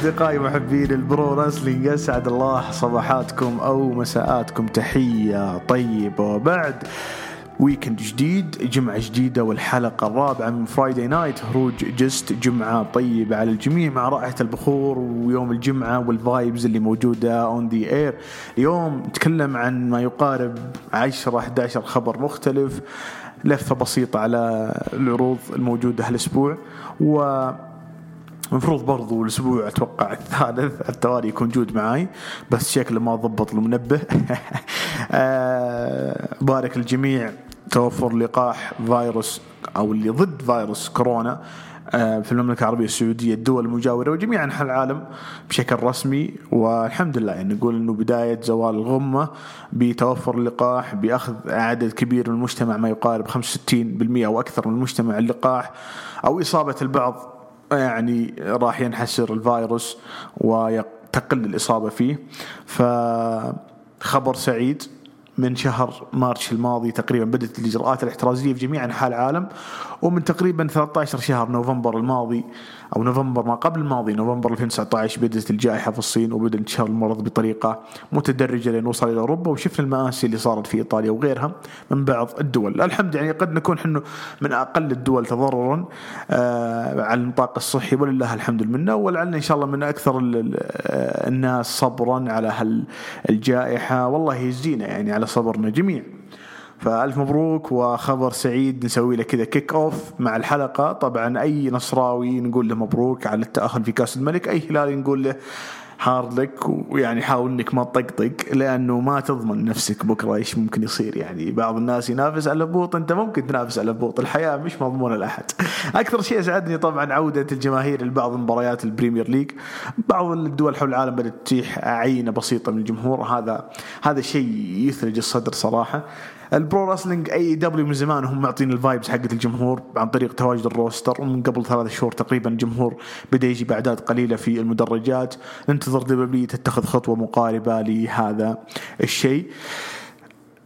أصدقائي محبين ال pro wrestling أسعد الله صباحاتكم أو مساءاتكم. تحية طيبة. وبعد weekend جديد جمعة جديدة والحلقة الرابعة من Friday night هروج جست جمعة طيبة على الجميع مع رائحة البخور ويوم الجمعة وال vibes اللي موجودة on the air اليوم نتكلم عن ما يقارب 10 11 خبر مختلف لفة بسيطة على العروض الموجودة هالأسبوع. و المفروض برضو الأسبوع أتوقع الثالث التوالي يكون جود معاي بس شكله ما ضبط المنبه. آه، بارك الجميع توفر لقاح فيروس أو اللي ضد فيروس كورونا آه، في المملكة العربية السعودية الدول المجاورة وجميع أنحاء العالم بشكل رسمي. والحمد لله يعني نقول أنه بداية زوال الغمة بتوفر اللقاح بأخذ عدد كبير من المجتمع ما يقارب 65% أو أكثر من المجتمع اللقاح أو إصابة البعض يعني راح ينحسر الفيروس وتقل الإصابة فيه. فخبر سعيد من شهر مارش الماضي تقريبا بدأت الإجراءات الاحترازية في جميع أنحاء العالم ومن تقريبا 13 شهر نوفمبر الماضي أو نوفمبر ما قبل الماضي نوفمبر 2019 بدأت الجائحة في الصين وبدأ انتشار المرض بطريقة متدرجة لين وصل إلى أوروبا وشفنا المآسي اللي صارت في إيطاليا وغيرها من بعض الدول، الحمد يعني قد نكون إحنا من أقل الدول تضررا آه على النطاق الصحي ولله الحمد منا ولعلنا إن شاء الله من أكثر الناس صبرا على هالجائحه والله يجزينا يعني على صبرنا جميعا. فألف مبروك وخبر سعيد نسوي له كذا kick off مع الحلقة. طبعا أي نصراوي نقول له مبروك على التأهل في كأس الملك أي هلالي نقول له hard luck ويعني حاول إنك ما تطقطق لأنه ما تضمن نفسك بكرة إيش ممكن يصير. يعني بعض الناس ينافس على بوط أنت ممكن تنافس على بوط. الحياة مش مضمونة لأحد. أكثر شيء اسعدني طبعا عودة الجماهير لبعض مباريات ال Premier League. بعض الدول حول العالم بدأت تتيح عينة بسيطة من الجمهور. هذا هذا شيء يثلج الصدر صراحة. ال pro wrestling AEW من زمان هم معطين ال vibes حقت الجمهور عن طريق تواجد ال roster ومن قبل ثلاث شهور تقريبا الجمهور بدأ يجي باعداد قليلة في المدرجات. ننتظر WWE تتخذ خطوة مقاربة لهذا الشيء.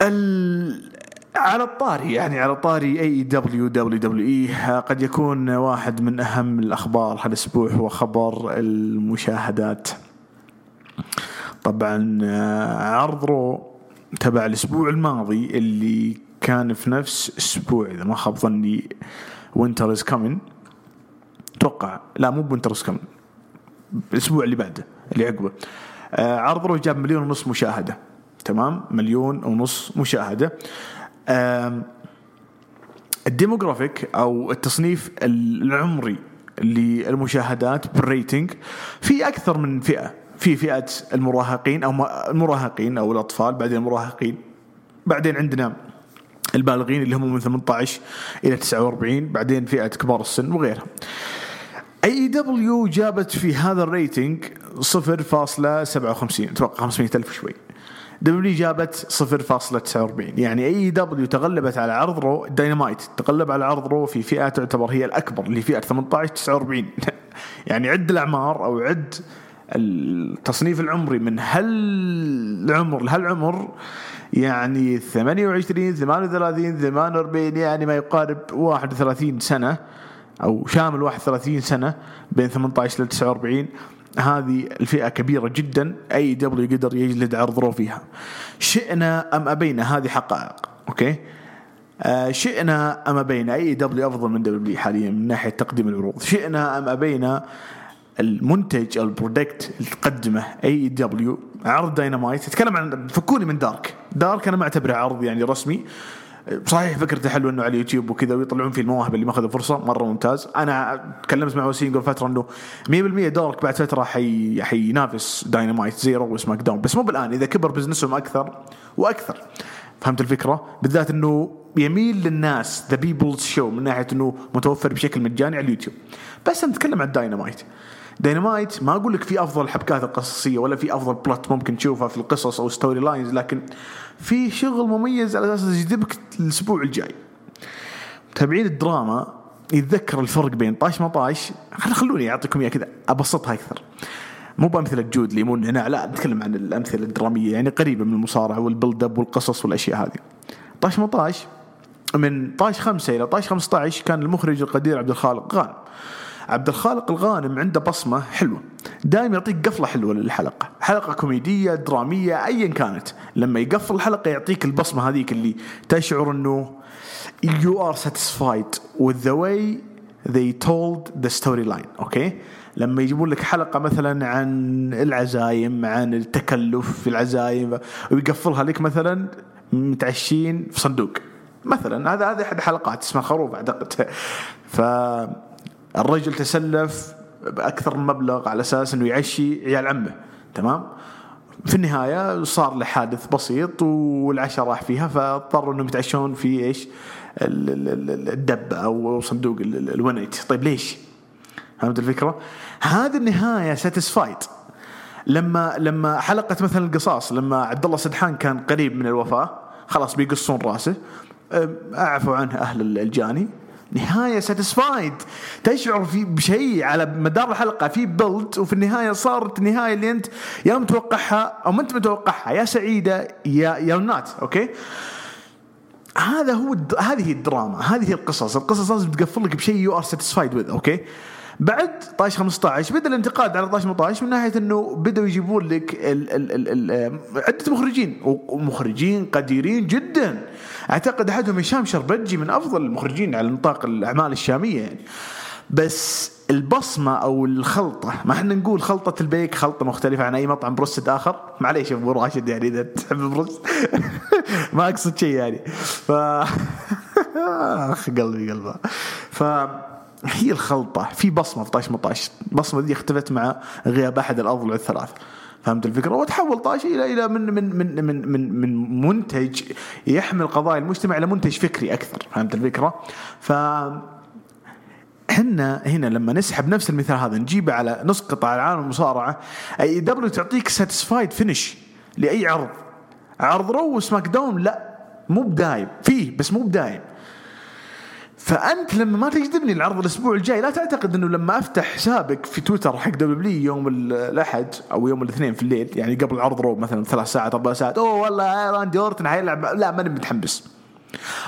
ال... على الطاري يعني على طاري اي دبليو دبليو دبليو إي قد يكون واحد من أهم الأخبار هالأسبوع هو خبر المشاهدات. طبعا عرض Raw. تبع الأسبوع الماضي اللي كان في نفس أسبوع إذا ما خاب ظني Winter is Coming أتوقع لا مو ب Winter is Coming الأسبوع اللي بعده اللي عقبه. آه عرض Raw جاب مليون ونص مشاهدة. تمام؟ مليون ونص مشاهدة. آه ال demographic أو التصنيف العمري للمشاهدات بال rating في أكثر من فئة. في فئة المراهقين أو المراهقين أو الأطفال بعدين المراهقين. بعدين عندنا البالغين اللي هم من 18 إلى 49 بعدين فئة كبار السن وغيرها AEW جابت في هذا ال rating 0.57 أتوقع 500 ألف شوي WWE جابت 0.49 يعني AEW تغلبت على عرض Raw Dynamite تغلب على عرض Raw في فئة تعتبر هي الأكبر اللي فئة 18 49 يعني عد الأعمار أو عد التصنيف العمري من هالعمر لهالعمر يعني 28 38 48 يعني ما يقارب 31 سنة أو شامل 31 سنة بين 18 ل 49 هذه الفئة كبيرة جدا AEW يقدر يجلد عرض Raw فيها شئنا أم أبينا؟ هذه حقائق أوكي؟ آه شئنا أم أبينا؟ أي دبليو أفضل من دبليو حاليا من ناحية تقديم العروض. شئنا أم أبينا؟ المنتج أو ال product اللي تقدمه AEW عرض داينامايت تتكلم عن فكوني من Dark Dark أنا ما أعتبره عرض يعني رسمي. صحيح فكرته حلوة إنه على اليوتيوب وكذا ويطلعون فيه المواهب اللي ما أخذوا فرصة مرة ممتاز. أنا تكلمت مع وسيم قبل فترة إنه 100% Dark بعد فترة حي حينافس داينامايت زي Raw و SmackDown بس مو بالآن إذا كبر business هم أكثر وأكثر. فهمت الفكرة؟ بالذات إنه يميل للناس the people's show من ناحية إنه متوفر بشكل مجاني على اليوتيوب. بس نتكلم عن Dynamite Dynamite ما أقول لك في أفضل الحبكات القصصية ولا في أفضل plot ممكن تشوفها في القصص أو storylines لكن في شغل مميز على أساس يجذبك الأسبوع الجاي. متابعين الدراما يتذكر الفرق بين طاش ما طاش. خلوني أعطيكم إياه كذا أبسطها أكثر. مو بأمثلة جود ليمون هنا لا نتكلم عن الأمثلة الدرامية يعني قريبة من المصارعة وال build up والقصص والأشياء هذه. طاش ما طاش من طاش خمسة إلى طاش 15 كان المخرج القدير عبد الخالق غانم. عبد الخالق الغانم عنده بصمة حلوة. دائما يعطيك قفلة حلوة للحلقة. حلقة كوميدية درامية ايا كانت. لما يقفل الحلقة يعطيك البصمة هذيك اللي تشعر إنه you are satisfied with the way they told the storyline أوكي؟ لما يجيبون لك حلقة مثلا عن العزايم عن التكلف في العزايم ويقفلها لك مثلا متعشين في صندوق. مثلا هذا هذا أحد الحلقات اسمها خروف أعتقد. فالرجل تسلف بأكثر من مبلغ على أساس إنه يعشي عيال عمه تمام في النهاية صار له حادث بسيط والعشاء راح فيها فاضطروا إنهم يتعشون في إيش؟ الدبة أو صندوق الونيت طيب ليش؟ فهمت الفكرة؟ هذه النهاية satisfied لما لما حلقة مثلا القصاص لما عبد الله سدحان كان قريب من الوفاة خلاص بيقصون رأسه أعفوا عنه أهل الجاني نهاية satisfied تشعر في بشيء على مدار الحلقة في build وفي النهاية صارت النهايه اللي أنت يا متوقعها أو ما أنت متوقعها يا سعيدة يا يا not أوكي؟ هذا هو هذه الدراما هذه القصص. القصص لازم تقفل لك بشيء you are satisfied with أوكي؟ بعد طاش 15 بدأ الانتقاد على طاش 18 من ناحية إنه بدأوا يجيبون لك ال ال ال ال عدة مخرجين ومخرجين قديرين جدا. أعتقد أحدهم هشام شربجي من أفضل المخرجين على نطاق الأعمال الشامية يعني. بس البصمة أو الخلطة ما إحنا نقول خلطة البيك خلطة مختلفة عن أي مطعم بروست آخر. معليش أبو راشد يعني إذا تحب البروست ما أقصد شيء يعني. ف أخ قلبي قلبه. ف هي الخلطة في بصمة في طاش مطاش. البصمه دي اختفت مع غياب أحد الأضلع الثلاث. فهمت الفكرة؟ وتحول طاش إلى إلى من من من من من, من منتج يحمل قضايا المجتمع إلى منتج فكري أكثر فهمت الفكرة؟ ف إحنا هنا لما نسحب نفس المثال هذا نجيبه على نص قطاع العالم المصارعه AEW تعطيك satisfied finish لأي عرض. عرض Raw و SmackDown لا مو بدايم فيه بس مو بدايم فأنت لما ما تجذبني العرض الأسبوع الجاي لا تعتقد إنه لما أفتح حسابك في تويتر حق WWE يوم الأحد أو يوم الاثنين في الليل يعني قبل عرض Raw مثلا ثلاث ساعات أربع ساعات أوه والله راندي أورتن حيلعب لا ماني متحمس.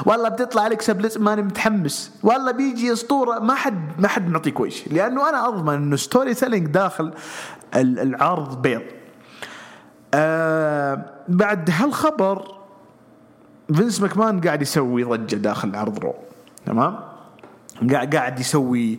والله بتطلع الكسا بليس ماني متحمس. والله بيجي أسطورة ما حد ما حد معطيك وجه لأنه أنا أضمن إنه ال storytelling داخل العرض بيض. آه بعد هالخبر فينس ماكمان قاعد يسوي ضجة داخل عرض Raw. تمام؟ قاعد يسوي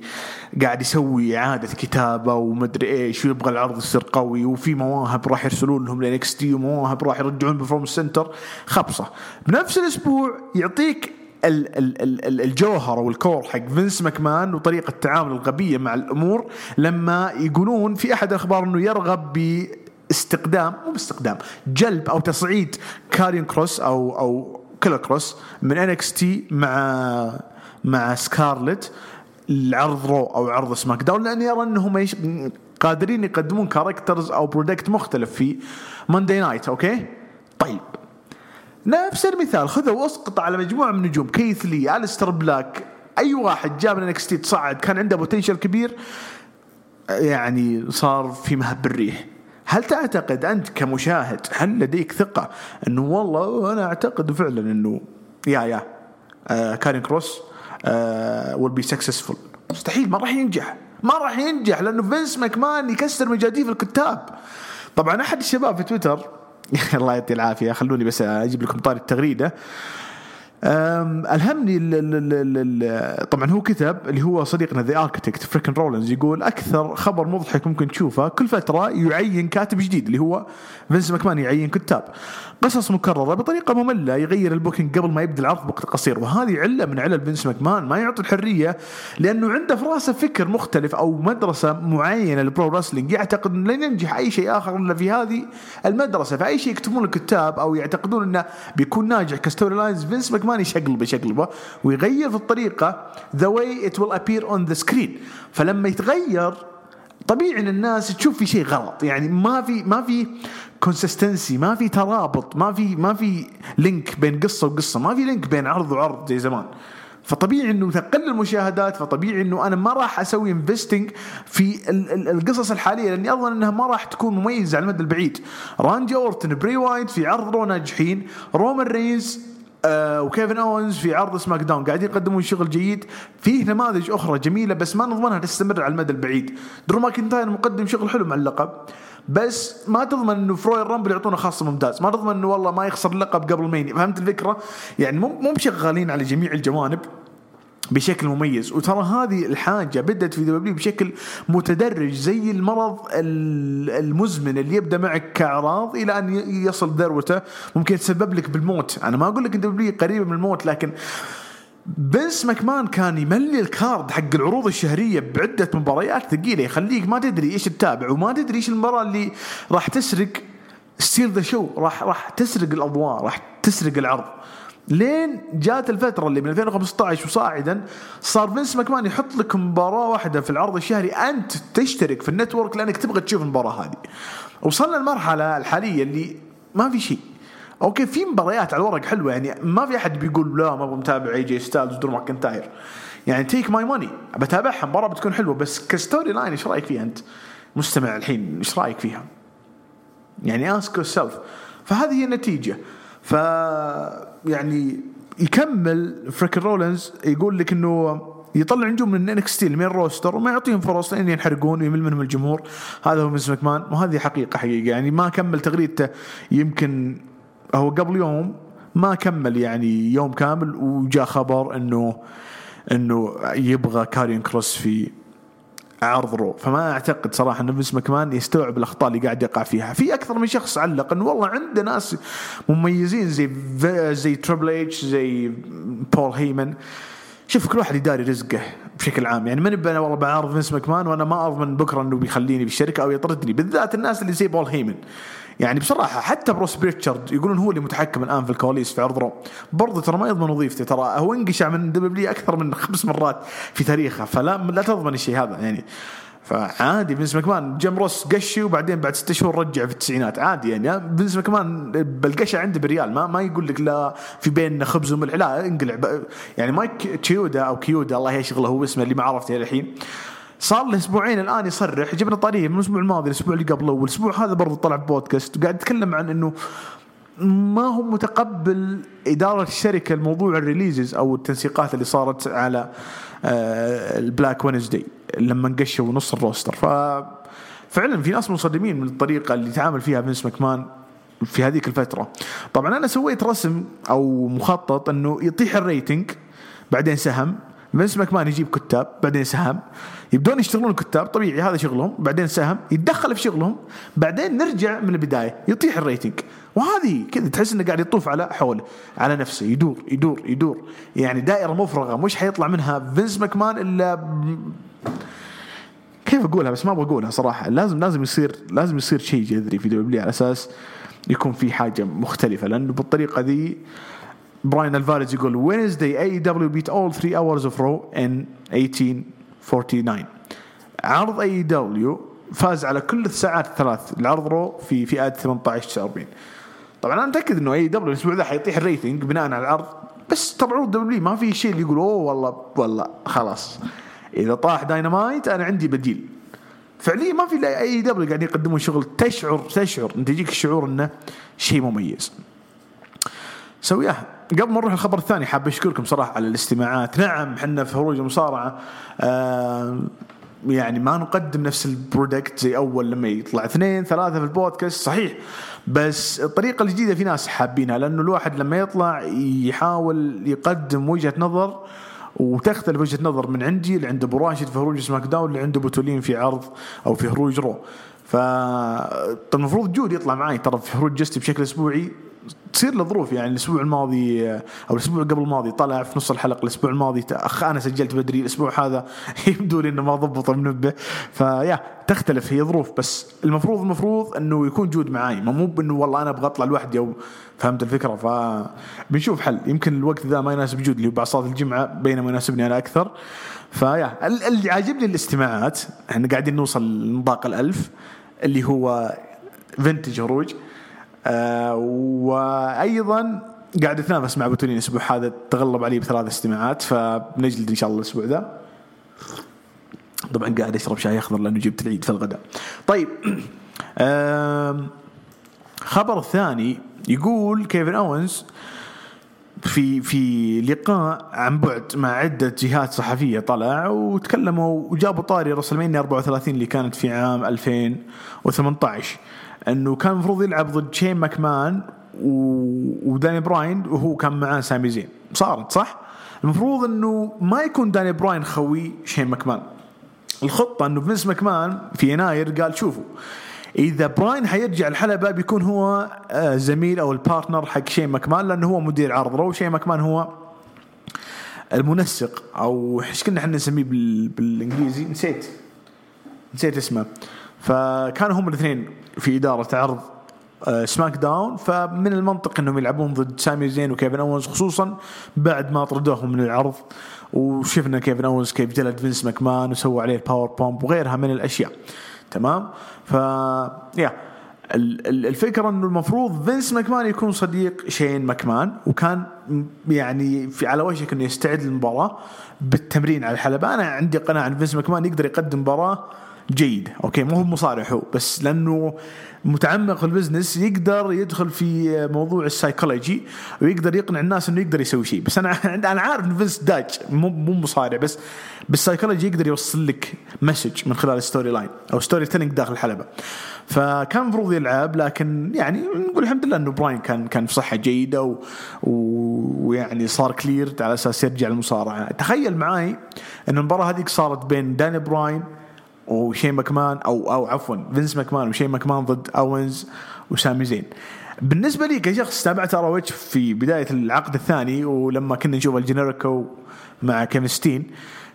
قاعد يسوي إعادة كتابة ومدري إيش ويبغى العرض يصير قوي وفي مواهب راح يرسلون لهم ل NXT ومواهب راح يرجعون ب performance center. خبصة. بنفس الأسبوع يعطيك ال ال ال الجوهر أو ال core حق فينس ماكمان وطريقة التعامل الغبية مع الأمور لما يقولون في أحد الأخبار إنه يرغب ب استقدام مو باستقدام جلب أو تصعيد كارين كروس أو أو كيلر كروس من NXT مع مع سكارلت لعرض Raw أو عرض SmackDown لاني يرى أنهم يش... قادرين يقدمون characters أو product مختلف في Monday Night okay؟ طيب. نفس المثال خذوا واسقط على مجموعة من النجوم كيث لي الستر بلاك أي واحد جاء من NXT تصعد كان عنده potential كبير يعني صار في مهب الريح. هل تعتقد أنت كمشاهد هل لديك ثقة إنه والله أنا أعتقد فعلا إنه يا يا آه كارين كروس will be successful مستحيل ما راح ينجح. ما راح ينجح لأنه فينس ماكمان يكسر مجاديف الكتاب. طبعا أحد الشباب في تويتر الله يعطيه العافية خلوني بس أجيب لكم طاري التغريدة. ألهمني طبعا هو كتب اللي هو صديقنا The Architect Freakin Rollins يقول أكثر خبر مضحك ممكن تشوفه كل فترة يعين كاتب جديد اللي هو فينس ماكمان يعين كتاب. قصص مكررة بطريقة مملة يغير ال booking قبل ما يبدأ العرض بوقت قصير وهذه علة من علل فينس ماكمان ما يعطي الحرية لأنه عنده في راسه فكر مختلف أو مدرسة معينة لل pro wrestling يعتقد إنه لن ينجح أي شيء آخر إلا في هذه المدرسة فأي شيء يكتبون الكتاب أو يعتقدون إنه بيكون ناجح ك storylines فينس ماكمان يشقلبه يشقلبه ويغير في الطريقة the way it will appear on the screen فلما يتغير طبيعي إن الناس تشوف في شيء غلط. يعني ما في ما في consistency ما في ترابط ما في ما في link بين قصة وقصة ما في link بين عرض وعرض زي زمان. فطبيعي إنه تقل المشاهدات فطبيعي إنه أنا ما راح أسوي investing في القصص الحالية لأني أظن إنها ما راح تكون مميزة على المدى البعيد. راندي أورتن بري وايت في عرض Raw ناجحين رومان رينز آه وكيفن اونز في عرض SmackDown. قاعدين يقدمون شغل جيد. فيه نماذج أخرى جميلة بس ما نضمنها تستمر على المدى البعيد. درو ماكنتاير مقدم شغل حلو مع اللقب بس ما تضمن إنه ف Royal Rumble يعطونا خاصة ممتاز. ما تضمن إنه والله ما يخسر اللقب قبل Mania. فهمت الفكرة؟ يعني مو مو شغالين على جميع الجوانب. بشكل مميز. وترى هذه الحاجة بدأت في WWE بشكل متدرج زي المرض المزمن اللي يبدأ معك كأعراض إلى أن يصل ذروته. ممكن يتسبب لك بالموت. أنا ما أقول لك WWE قريبة من الموت لكن فينس ماكمان كان يملي ال card حق العروض الشهرية بعدة مباريات ثقيلة. يخليك ما تدري إيش تتابع وما تدري إيش المباراة اللي راح تسرق. steal the show راح راح تسرق الأضواء راح تسرق العرض. لين جات الفترة اللي من 2015 وصاعدا صار فينس ماكمان يحط لك مباراة واحدة في العرض الشهري أنت تشترك في ال Network لأنك تبغى تشوف المباراة هذه. وصلنا المرحلة الحالية اللي ما في شيء. okay في مباريات على الورق حلوة يعني ما في أحد بيقول لا ما أبغى متابع اي جي ستايلز ودرو ماكنتاير يعني take my money بتابعها مباراة بتكون حلوة بس ك storyline إيش رأيك فيها أنت؟ مستمع الحين إيش رأيك فيها؟ يعني ask yourself فهذه هي النتيجة. ف يعني يكمل Freakin Rollins يقول لك إنه يطلع نجوم من NXT لل main roster وما يعطيهم فرص لين ينحرقون ويمل منهم الجمهور. هذا هو فينس ماكمان وهذه حقيقة حقيقة. يعني ما كمل تغريدته يمكن هو قبل يوم ما كمل يعني يوم كامل وجاء خبر انه إنه يبغى كارين كروس في عرض Raw فما أعتقد صراحة إن فينس ماكمان يستوعب الأخطاء اللي قاعد يقع فيها. في أكثر من شخص علق انه والله عنده ناس مميزين زي زي تربل اتش زي بول هيمن شوف كل واحد يداري رزقه بشكل عام. يعني من أنا والله بعارض فينس ماكمان وأنا ما اضمن بكرة إنه بيخليني بالشركة أو يطردني. بالذات الناس اللي زي بول هيمن يعني بصراحة حتى بروس بريتشارد يقولون هو اللي متحكم الآن في الكواليس في عرض Raw. برضه ترى ما يضمن وظيفته ترى هو انقشع من WWE أكثر من خمس مرات في تاريخه فلا لا تضمن الشيء هذا يعني. فعادي فينس ماكمان جيم روس قشه وبعدين بعد ستة شهور رجع في التسعينات عادي يعني. فينس ماكمان بالقشة عنده بالريال ما ما يقول لك لا في بيننا خبز وملح لا انقلع يعني مايك تشيودا أو كيودا الله يشغله هو اسمه اللي ما عرفته الحين. صار له أسبوعين الآن يصرح. جبنا طريقه من الأسبوع الماضي الأسبوع اللي قبله والأسبوع هذا برضه طلع بودكاست وقاعد يتكلم عن إنه ما هو متقبل إدارة الشركة الموضوع ال releases أو التنسيقات اللي صارت على ال Black Wednesday لما انقشوا نص ال roster. ف فعلا في ناس مصدمين من الطريقة اللي تعامل فيها فينس ماكمان في هذيك الفترة. طبعا أنا سويت رسم أو مخطط أنه يطيح ال rating بعدين سهم. فينس ماكمان يجيب كتاب بعدين سهم. يبدون يشتغلون الكتاب طبيعي هذا شغلهم. بعدين سهم يتدخل في شغلهم. بعدين نرجع من البداية يطيح ال rating. وهذه كذا تحس إنه قاعد يطوف على حوله على نفسه يدور يدور يدور. يعني دائرة مفرغة مش حيطلع منها فينس ماكمان إلا كيف أقولها؟ بس ما أبغى أقولها صراحة. لازم لازم يصير لازم يصير شيء جذري في W على أساس يكون في حاجة مختلفة. لأنه بالطريقة ذي براين ألفاريز يقول Wednesday AEW beat all 3 hours of Raw in 18 49 عرض AEW فاز على كل الساعات الثلاث العرض Raw في فئات 18 49 طبعا أنا متأكد إنه AEW الأسبوع ذا حيطيح ال rating بناء على العرض بس تبع W ما في شيء اللي يقول أوه والله والله خلاص. إذا طاح داينامايت أنا عندي بديل. فعليا ما في AEW قاعد يقدمون شغل تشعر تشعر. أنت يجيك الشعور إنه شيء مميز. سوياها قبل ما نروح الخبر الثاني حاب أشكركم صراحة على الاستماعات. نعم إحنا في هروج المصارعة يعني ما نقدم نفس ال product زي أول لما يطلع. اثنين ثلاثة في البودكاست صحيح. بس الطريقة الجديدة في ناس حابينها لأنه الواحد لما يطلع يحاول يقدم وجهة نظر وتختلف وجهة نظر من عندي اللي عند أبو راشد في هروج SmackDown اللي عنده بوتولين في عرض أو في هروج Raw. فالمفروض جود يطلع معي ترى في هروج جستي بشكل أسبوعي. تصير له ظروف يعني الأسبوع الماضي أو الأسبوع قبل الماضي طلع في نص الحلقة الأسبوع الماضي أخ أنا سجلت بدري الأسبوع هذا يبدو لي إنه ما ضبط المنبه ف yeah تختلف هي ظروف بس المفروض المفروض إنه يكون جود معاي. مو بإنه والله أنا أبغى أطلع لوحدي أو فهمت الفكرة؟ فبنشوف حل. يمكن الوقت ذا ما يناسب جود اللي هو بعد صلاة الجمعة بينما يناسبني أنا أكثر. ف yeah اللي عاجبني الاستماعات إحنا قاعدين نوصل لنطاق الألف اللي هو vintage هروج. وأيضا قاعد أتنافس مع بوتولين الأسبوع هذا تغلب علي بثلاث استماعات فبنجلد إن شاء الله الأسبوع ذا. طبعا قاعد أشرب شاي أخضر لأنه جبت العيد في الغداء. طيب آه خبر الثاني يقول كيفن اونز في في لقاء عن بعد مع عدة جهات صحفية طلع وتكلموا وجابوا طاري رسلمانيا 34 اللي كانت في عام 2018 انه كان المفروض يلعب ضد شين ماكمان وداني براين وهو كان معاه سامي زين. صارت صح؟ المفروض انه ما يكون داني براين خوي شين ماكمان. الخطة انه فينس ماكمان في يناير قال شوفوا إذا براين حيرجع الحلبة بيكون هو آه، زميل أو ال partner حق شين ماكمان لأنه هو مدير عرض. Raw شين ماكمان هو المنسق أو إيش كنا إحنا نسميه بالإنجليزي؟ نسيت. نسيت اسمه. فكانوا هم الاثنين. في إدارة عرض Smack آه، Down. فمن المنطق إنهم يلعبون ضد سامي زين وكيفن اونز خصوصا بعد ما طردوهم من العرض. وشفنا كيفن اونز كيف جلد فينس ماكمان وسوى عليه ال powerbomb وغيرها من الأشياء. تمام؟ ف yeah الفكرة إنه المفروض فينس ماكمان يكون صديق شين ماكمان وكان يعني في على وشك إنه يستعد للمباراة بالتمرين على الحلبة. أنا عندي قناعة إن فينس ماكمان يقدر يقدم مباراة جيد. okay مو هو مصارع هو بس لأنه متعمق في ال business يقدر يدخل في موضوع السايكولوجي ويقدر يقنع الناس إنه يقدر يسوي شيء. بس أنا أنا عارف إن فينس داج مو مو مصارع بس بالسايكولوجي يقدر يوصل لك message من خلال ال storyline أو storytelling داخل الحلبة. فكان المفروض يلعب لكن يعني نقول الحمد لله إنه براين كان كان في صحة جيدة ويعني صار clear على أساس يرجع المصارعة. تخيل معاي إن المباراة هذيك صارت بين داني براين وشين ماكمان أو أو عفوا فينس ماكمان وشين ماكمان ضد أوينز وسامي زين. بالنسبة لي كشخص تابعت ROH في بداية العقد الثاني ولما كنا نشوف El Generico مع Kevin Steen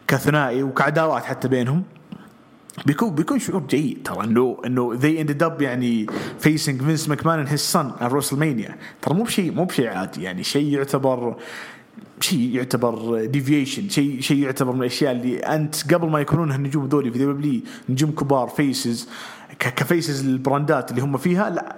كثنائي وكعداوات حتى بينهم بيكون بيكون شعور جيد ترى انه إنه they ended up يعني facing Vince McMahon and his son على مانيا ترى مو بشيء مو بشيء عادي يعني شيء يعتبر شيء يعتبر division شيء شيء يعتبر من الأشياء اللي أنت قبل ما يكونون هالنجوم ذولي في دبليو نجوم كبار faces ك faces البراندات اللي هم فيها لا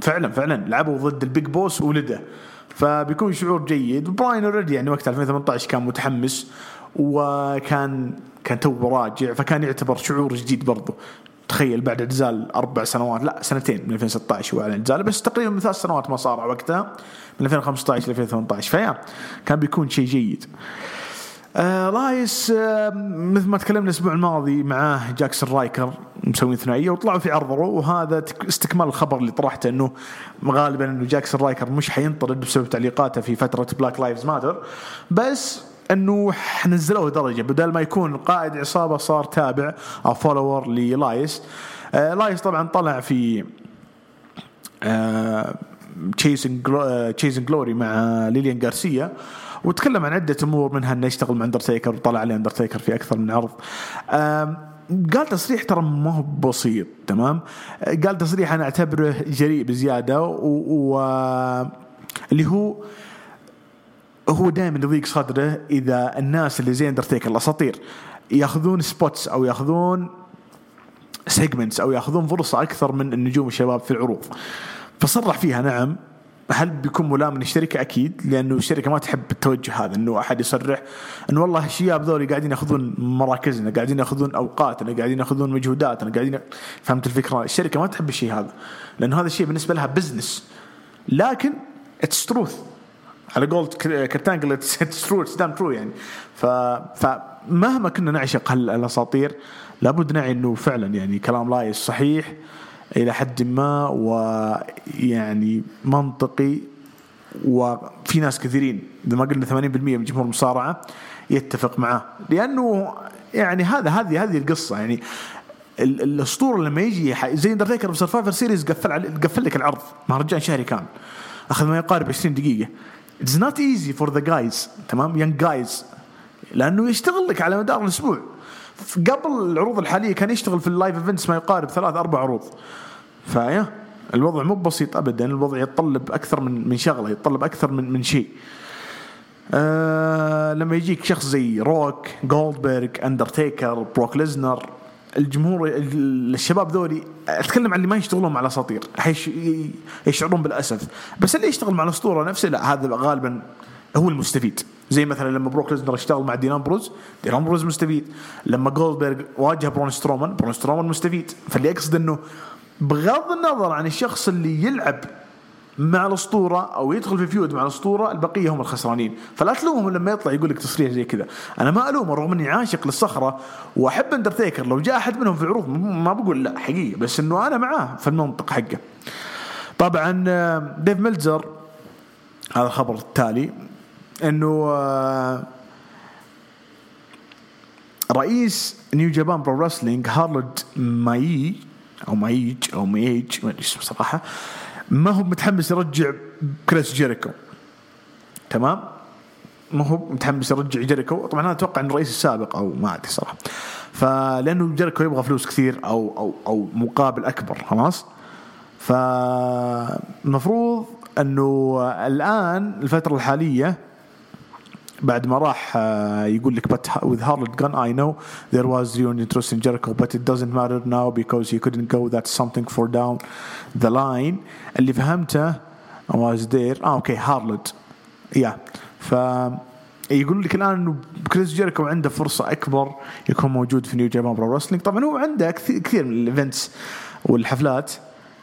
فعلا فعلا لعبوا ضد ال big boss ولده. فبيكون شعور جيد. براين already يعني وقت 2018 كان متحمس وكان كان تو راجع فكان يعتبر شعور جديد برضه تخيل بعد اعتزال أربع سنوات لا سنتين من 2016 هو اعلن اعتزاله بس تقريبا من ثلاث سنوات ما صار وقتها من 2015 ل 2018 ف yeah كان بيكون شيء جيد. آه إلياس آه مثل ما تكلمنا الأسبوع الماضي معاه جاكسون رايكر مسوين ثنائية وطلعوا في عرض وهذا استكمال الخبر اللي طرحته إنه غالبا إنه جاكسون رايكر مش حينطرد بسبب تعليقاته في فترة Black Lives Matter بس انه نزلوه درجة. بدل ما يكون قائد عصابة صار تابع أو follower لإلياس. آه إلياس طبعا طلع في Chasing Chasing Glory مع ليليان غارسيا وتكلم عن عدة أمور منها إنه يشتغل مع اندرتيكر وطلع عليه اندرتيكر في أكثر من عرض. قال تصريح ترى ما هو بسيط تمام؟ قال تصريح أنا أعتبره جريء بزيادة و, و... اللي هو هو دائما يضيق صدره إذا الناس اللي زي اندرتيكر الأساطير ياخذون spots أو ياخذون segments أو ياخذون فرصة أكثر من النجوم الشباب في العروض فصرح فيها نعم هل بيكون ملام من الشركة؟ أكيد لأنه الشركة ما تحب التوجه هذا إنه أحد يصرح إنه والله الشباب ذولي قاعدين ياخذون مراكزنا، قاعدين ياخذون أوقاتنا، قاعدين ياخذون مجهوداتنا، قاعدين فهمت الفكرة؟ الشركة ما تحب الشيء هذا لأنه هذا الشيء بالنسبة لها business لكن it's true على قول كرت أنجل it's true it's damn true يعني. ف فمهما كنا نعشق هالأساطير لابد نعي إنه فعلا يعني كلام لايس صحيح إلى حد ما ويعني منطقي وفي ناس كثيرين إذا ما قلنا 80% من جمهور المصارعة يتفق معاه. لأنه يعني هذا هذه هذه القصة يعني الأسطورة لما يجي زي اندرتيكر ب Survivor Series قفل قفل لك العرض مهرجان شهري كامل أخذ ما يقارب 20 دقيقة. it's not easy for the guys تمام young guys لأنه يشتغل لك على مدار الأسبوع. قبل العروض الحالية كان يشتغل في ال live events ما يقارب ثلاث أربع عروض. ف yeah الوضع مو بسيط ابدا. الوضع يتطلب أكثر من من شغلة يتطلب أكثر من من شيء. آه لما يجيك شخص زي روك جولدبرغ اندرتيكر بروك ليزنر الجمهور الشباب ذولي أتكلم عن اللي ما يشتغلون مع الأساطير يشعرون بالاسف بس اللي يشتغل مع الأسطورة نفسه لا هذا غالبا هو المستفيد. زي مثلا لما بروك ليزنر اشتغل مع دين امبروز دين امبروز مستفيد. لما جولدبرغ واجه برون سترومان برون سترومان مستفيد. فاللي أقصد إنه بغض النظر عن الشخص اللي يلعب مع الأسطورة أو يدخل في feud مع الأسطورة البقية هم الخسرانين. فلا تلومهم لما يطلع يقول لك تصريح زي كذا. أنا ما ألومه رغم إني عاشق للصخرة وأحب اندرتيكر لو جاء أحد منهم في عروض ما بقول لا حقيقة. بس إنه أنا معاه في المنطق حقه. طبعا آه، ديف ميلزر هذا الخبر التالي إنه آه، رئيس New Japan Pro Wrestling هارلد مايي أو مايج أو مايج ما أدري صراحة ما هو متحمس يرجع كريس جيريكو. تمام؟ ما هو متحمس يرجع جيريكو. طبعا أنا أتوقع انه الرئيس السابق أو ما أدري صراحة. فلأنه جيريكو يبغى فلوس كثير أو أو أو مقابل أكبر خلاص؟ فالمفروض إنه الآن الفترة الحالية بعد ما راح آه، يقول لك but with Harlot gun I know there was real interest in Jericho but it doesn't matter now because he couldn't go that's something for down the line. اللي فهمته was there. آه okay هارلد yeah ف يقول لك الآن إنه كريس جيريكو عنده فرصة أكبر يكون موجود في New Japan Pro Wrestling طبعا هو عنده كثير من ال events والحفلات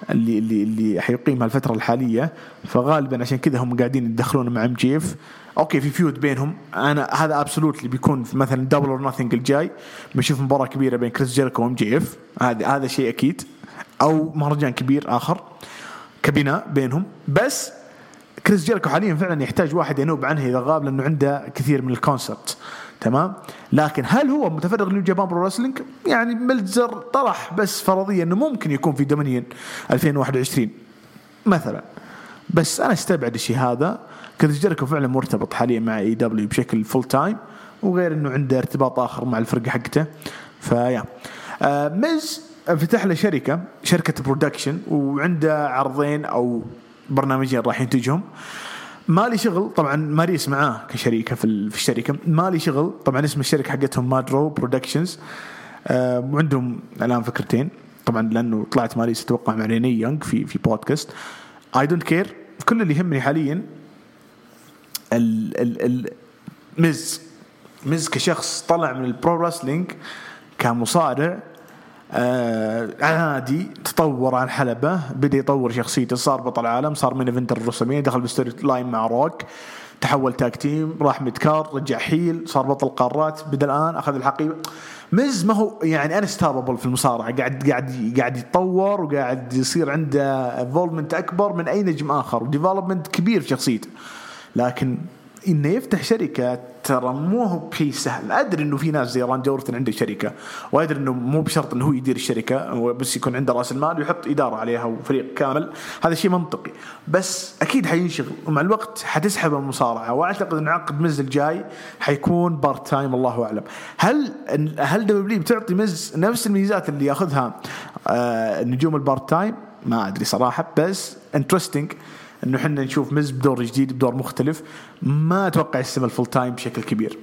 اللي اللي اللي حيقيمها الفترة الحالية. فغالبا عشان كذا هم قاعدين يدخلون مع MJF okay في feud بينهم. أنا هذا absolutely بيكون في مثلا Double or Nothing الجاي. بنشوف مباراة كبيرة بين كريس جيريكو و MJF. هذا هذا شيء أكيد. أو مهرجان كبير آخر. كبناء بينهم. بس كريس جيريكو حاليا فعلا يحتاج واحد ينوب عنه إذا غاب لأنه عنده كثير من ال concerts تمام؟ لكن هل هو متفرغ ل New Japan Pro Wrestling يعني ملتزر طرح بس فرضيه إنه ممكن يكون في Dominion 2021 مثلا. بس أنا أستبعد الشيء هذا. كريس جيريكو فعلا مرتبط حاليا مع AEW بشكل full time وغير إنه عنده ارتباط آخر مع الفرقة حقته. ف yeah. آه ميز فتح له شركة شركة production وعنده عرضين أو برنامجين راح ينتجهم. مالي شغل طبعا ماريس معاه كشريكة في الشركة. مالي شغل طبعا اسم الشركة حقتهم Madroe Productions آه وعندهم الآن فكرتين. طبعا لأنه طلعت ماريس أتوقع مع ريني يونغ في في بودكاست I don't care كل اللي يهمني حاليا ال ال ال مز كشخص طلع من ال pro wrestling كمصارع آه عادي تطور عن حلبة بدأ يطور شخصيته صار بطل عالم صار main event ال WrestleMania دخل ب storyline مع روك تحول tag team راح mid card رجع heel صار بطل قارات بدأ الآن أخذ الحقيبة. مز ما هو يعني unstable في المصارعة قاعد قاعد قاعد يتطور وقاعد يصير عنده involvement أكبر من أي نجم آخر و development كبير في شخصيته. لكن إنه يفتح شركة ترى مو هو بشيء سهل. أدري إنه في ناس زي راندي أورتن عنده شركة وأدري إنه مو بشرط إنه هو يدير الشركة بس يكون عنده رأس المال ويحط إدارة عليها وفريق كامل. هذا شيء منطقي. بس أكيد حينشغل. ومع الوقت حتسحب المصارعة. وأعتقد إن عقد مز الجاي حيكون part time الله أعلم. هل هل WWE بتعطي مز نفس الميزات اللي ياخذها آه نجوم ال part time ما أدري صراحة. بس interesting إنه إحنا نشوف مز بدور جديد بدور مختلف ما أتوقع يستمر full time بشكل كبير.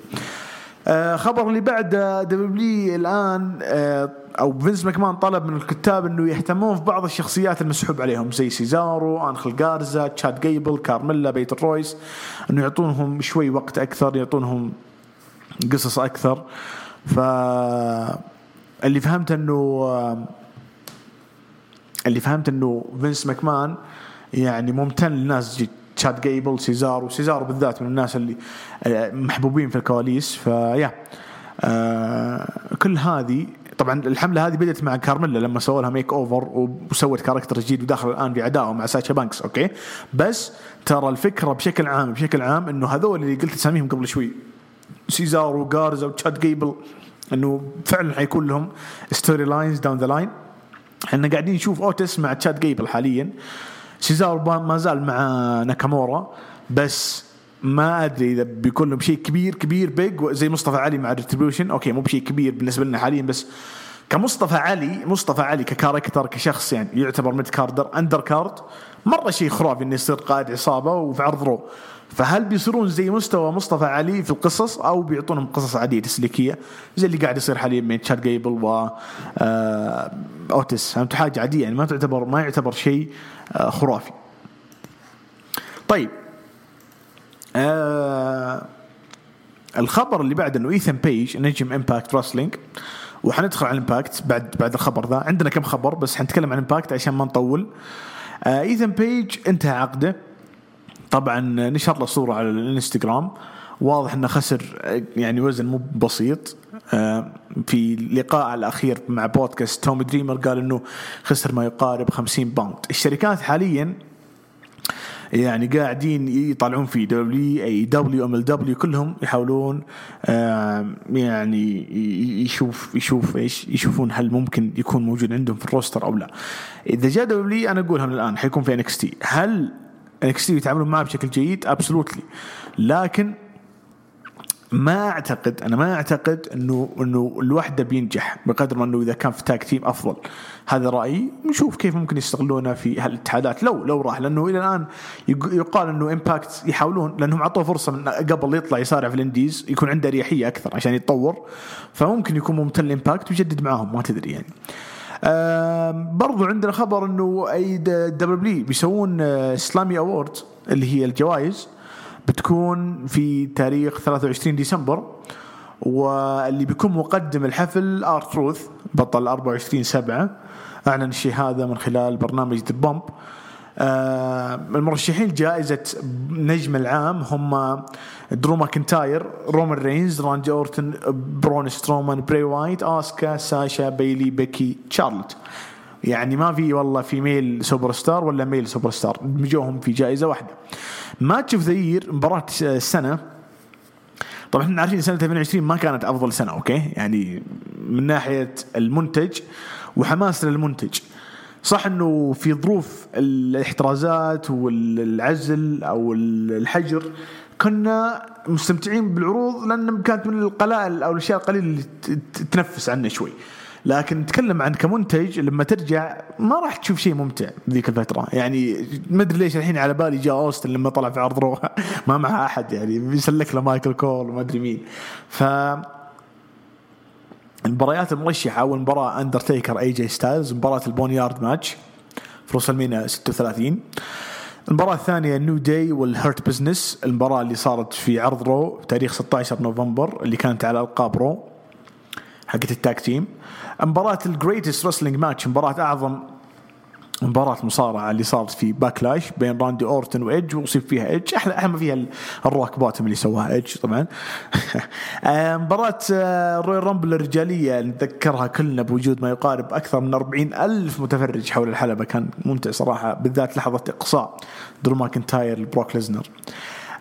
آه خبر اللي بعد WWE الآن آه أو فينس ماكمان طلب من الكتاب إنه يهتمون في بعض الشخصيات المسحوب عليهم زي سيزارو انخل جارزا تشاد جيبل كارميلا بيتون رويس إنه يعطونهم شوي وقت أكثر يعطونهم قصص أكثر. ف اللي فهمت إنه اللي فهمت إنه فينس ماكمان يعني ممتن للناس تشاد جيبل سيزارو. سيزارو بالذات من الناس اللي آه، محبوبين في الكواليس. ف yeah آه كل هذه طبعا الحملة هذه بدأت مع كارميلا لما سووا لها makeover وسوت character جديد وداخل الآن في عداوه مع ساشا بانكس okay؟ بس ترى الفكرة بشكل عام بشكل عام إنه هذول اللي قلت اساميهم قبل شوي سيزارو جارزا وتشاد جيبل إنه فعلا حيكون لهم story lines down the line إحنا قاعدين نشوف أوتس مع تشاد جيبل حاليا. سيزارو ما زال مع ناكامورا بس ما أدري إذا بيكون لهم شيء كبير كبير big زي مصطفى علي مع ريتريبيوشن okay مو بشيء كبير بالنسبة لنا حاليا بس كمصطفى علي مصطفى علي ك character كشخص يعني يعتبر mid carder under card مرة شيء خرافي إنه يصير قائد عصابة وفي عرض رو فهل بيصيرون زي مستوى مصطفى علي في القصص أو بيعطونهم قصص عادية تسليكية؟ زي اللي قاعد يصير حاليا بين تشاد جيبل و آه اوتس فهمت؟ حاجة عادية يعني ما تعتبر ما يعتبر شيء خرافي. طيب آه الخبر اللي بعد إنه ايثن بيج نجم امباكت رسلينج وحندخل على الامباكت بعد بعد الخبر ذا. عندنا كم خبر بس حنتكلم عن امباكت عشان ما نطول. آه ايثن بيج انتهى عقده. طبعا نشر له صورة على الإنستغرام. واضح إنه خسر آه، يعني وزن مو بسيط. آه، في لقاء الأخير مع بودكاست توم دريمر قال إنه خسر ما يقارب 50 pound. الشركات حاليا يعني قاعدين يطلعون في دبليو إي دبليو إم إل دبليو كلهم يحاولون يعني يشوف يشوف إيش يشوفون هل ممكن يكون موجود عندهم في ال roster أو لا. إذا جاء W أنا أقولها من الآن حيكون في NXT. هل NXT يتعاملون معه بشكل جيد؟ absolutely لكن ما أعتقد أنا ما أعتقد إنه إنه الوحدة بينجح بقدر ما إنه إذا كان في tag team أفضل. هذا رأيي. نشوف كيف ممكن يستغلونه في هالاتحادات. لو لو راح لأنه إلى الآن يقال إنه امباكت يحاولون لأنهم أعطوه فرصة من قبل يطلع يصارع في ال indies يكون عنده أريحية أكثر عشان يتطور. فممكن يكون ممتن لامباكت ويجدد معاهم ما تدري يعني. برضو عندنا خبر إنه WWE بيسوون Slammy Award اللي هي الجوائز. بتكون في تاريخ 23 ديسمبر واللي بيكون مقدم الحفل آر تروث بطل 24 7 أعلن الشيء هذا من خلال برنامج The Bump آه المرشحين جائزة نجم العام هم درو ماكنتاير رومان رينز راندي أورتن برون سترومان براي وايت آسكا ساشا بيلي بيكي تشارلت يعني ما في والله في male superstar ولا female superstar دمجوهم في جائزة واحدة. match of the year مباراة السنة طبعا إحنا عارفين سنة 2020 ما كانت أفضل سنة okay؟ يعني من ناحية المنتج وحماس للمنتج. صح إنه في ظروف الاحترازات والعزل أو الحجر كنا مستمتعين بالعروض لأن كانت من القلائل أو الأشياء القليلة اللي تنفس عنا شوي. لكن نتكلم عن كمنتج لما ترجع ما راح تشوف شيء ممتع ذيك الفترة. يعني ما أدري ليش الحين على بالي جاء أوستن لما طلع في عرض رو ما معه أحد يعني بيسلك له مايكل كول وما أدري مين. ف المباريات المرشحة أول مباراة أندرتيكر اي جي ستايلز مباراة ال boneyard match في راسلمينيا 36 المباراة الثانية نيو داي والهيرت بزنس المباراة اللي صارت في عرض رو تاريخ 16 نوفمبر اللي كانت على ألقاب رو. حقت ال tag team مباراة ال greatest wrestling match مباراة أعظم مباراة مصارعة اللي صارت في باكلاش بين راندي أورتن وايدج وأصيب فيها ايدج أحلى ما فيها ال rock bottom اللي سواها ايدج طبعا. آه، مباراة رويال آه، رامبل الرجالية نتذكرها كلنا بوجود ما يقارب أكثر من 40 ألف متفرج حول الحلبة. كان ممتع صراحة بالذات لحظة إقصاء درو ماكنتاير بروك ليزنر.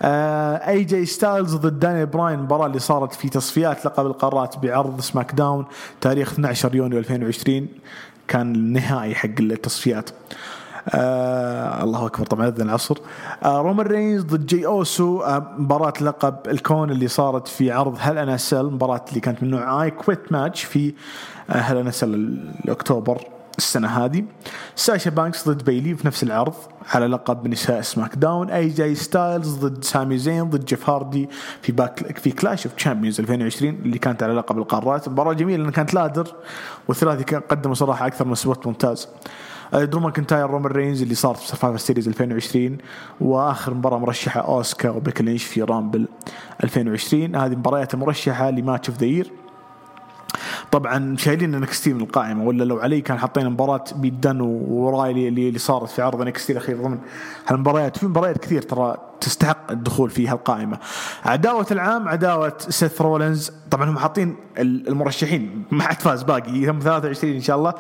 اي جي ستايلز ضد داني براين المباراه اللي صارت في تصفيات لقب القارات بعرض سماك داون تاريخ 12 يونيو 2020 كان النهائي حق التصفيات. آه الله أكبر طبعا إذن العصر. آه رومان رينز ضد جي اوسو آه مباراة لقب الكون اللي صارت في عرض Hell in a Cell مباراة اللي كانت من نوع I Quit match في آه Hell in a Cell اكتوبر السنة هذه. ساشا بانكس ضد بيلي في نفس العرض على لقب نساء سماك داون. أي جاي ستايلز ضد سامي زين ضد جيف هاردي في باك في كلاش أوف تشامبيونز 2020 اللي كانت على لقب القارات. مباراة جميلة لأنها كانت ladder والثلاثي كان قدموا صراحة أكثر من spot ممتاز. آه، درو ماكنتاير رومان رينز اللي صارت في سرفايفر سيريز 2020 وآخر مباراة مرشحة آسكا وبيكي لينش في رامبل 2020 هذه مباريات المرشحه ل match of the year. طبعا شايلين NXT من القائمة ولا لو علي كان حاطين مباراة بيت دن وأورايلي اللي, اللي صارت في عرض NXT الأخير ضمن هالمباريات في مباريات كثير ترى تستحق الدخول في هالقائمه عداوة العام عداوة سيث رولنز طبعا هم حاطين المرشحين ما حد فاز باقي. هم 23 إن شاء الله.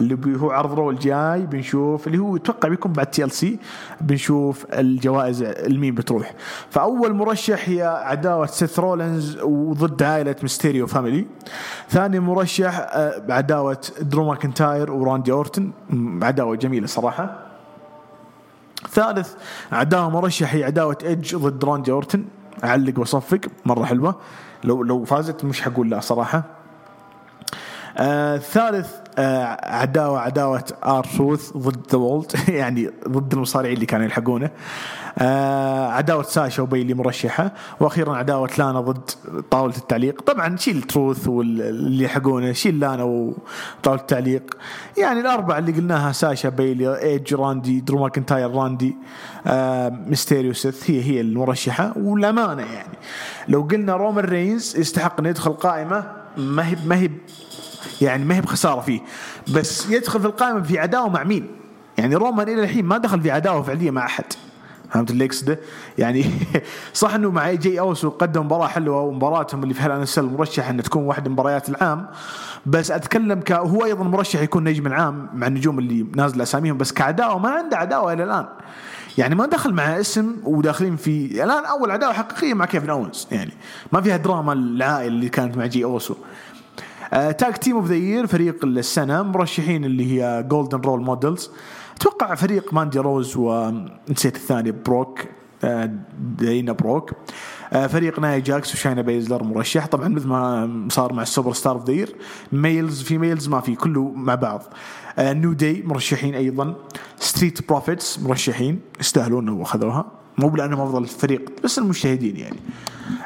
اللي هو عرض رو الجاي بنشوف اللي هو أتوقع بيكون بعد TLC بنشوف الجوائز المين بتروح. فأول مرشح هي عداوة سيث رولنز وضد عائلة ميستيريو family. ثاني مرشح آه، عداوة درو ماكنتاير وراندي أورتن. عداوة جميلة صراحة. ثالث عداوة مرشح هي عداوة ايدج ضد راندي أورتن. أعلق وأصفق مرة حلوة. لو لو فازت مش حقول لا صراحة. ثالث آه عداوة عداوة آر تروث ضد the world يعني ضد المصارعين اللي كانوا يلحقونه. آه عداوة ساشا وبيلي مرشحة. وأخيرا عداوة لانا ضد طاولة التعليق. طبعا شيل تروث واللي يلحقونه شيل لانا وطاولة التعليق. يعني الأربعة اللي قلناها ساشا بيلي ايج راندي درو ماكنتاير راندي آه ميستيريو سيث هي هي المرشحة. والامانه يعني لو قلنا رومان رينز يستحق انه يدخل قائمة ما هي ما هي يعني ما هي بخسارة فيه. بس يدخل في القائمة في عداوة مع مين؟ يعني رومان إلى الحين ما دخل في عداوة فعلية مع أحد. فهمت اللي اقصده؟ يعني صح إنه مع جي أوسو قدم مباراة حلوة ومباراتهم اللي في Hell in a Cell مرشح ان تكون واحدة من مباريات العام. بس أتكلم هو أيضا مرشح يكون نجم العام مع النجوم اللي نازل أساميهم. بس كعداوة ما عنده عداوة إلى الآن. يعني ما دخل مع اسم وداخلين في الآن أول عداوة حقيقية مع كيفن اونز يعني ما فيها دراما العائله اللي كانت مع جي أوسو. tag team of the year فريق السنة مرشحين اللي هي Golden Role Models أتوقع فريق ماندي روز ونسيت الثاني بروك آه دانا بروك. آه فريق ناي جاكس وشاينا بيزلر مرشح. طبعا مثل ما صار مع ال superstar of the males females ما في كله مع بعض. New Day مرشحين أيضا. Street Profits مرشحين يستاهلون واخذوها مو لأنهم أفضل فريق بس المشاهدين يعني.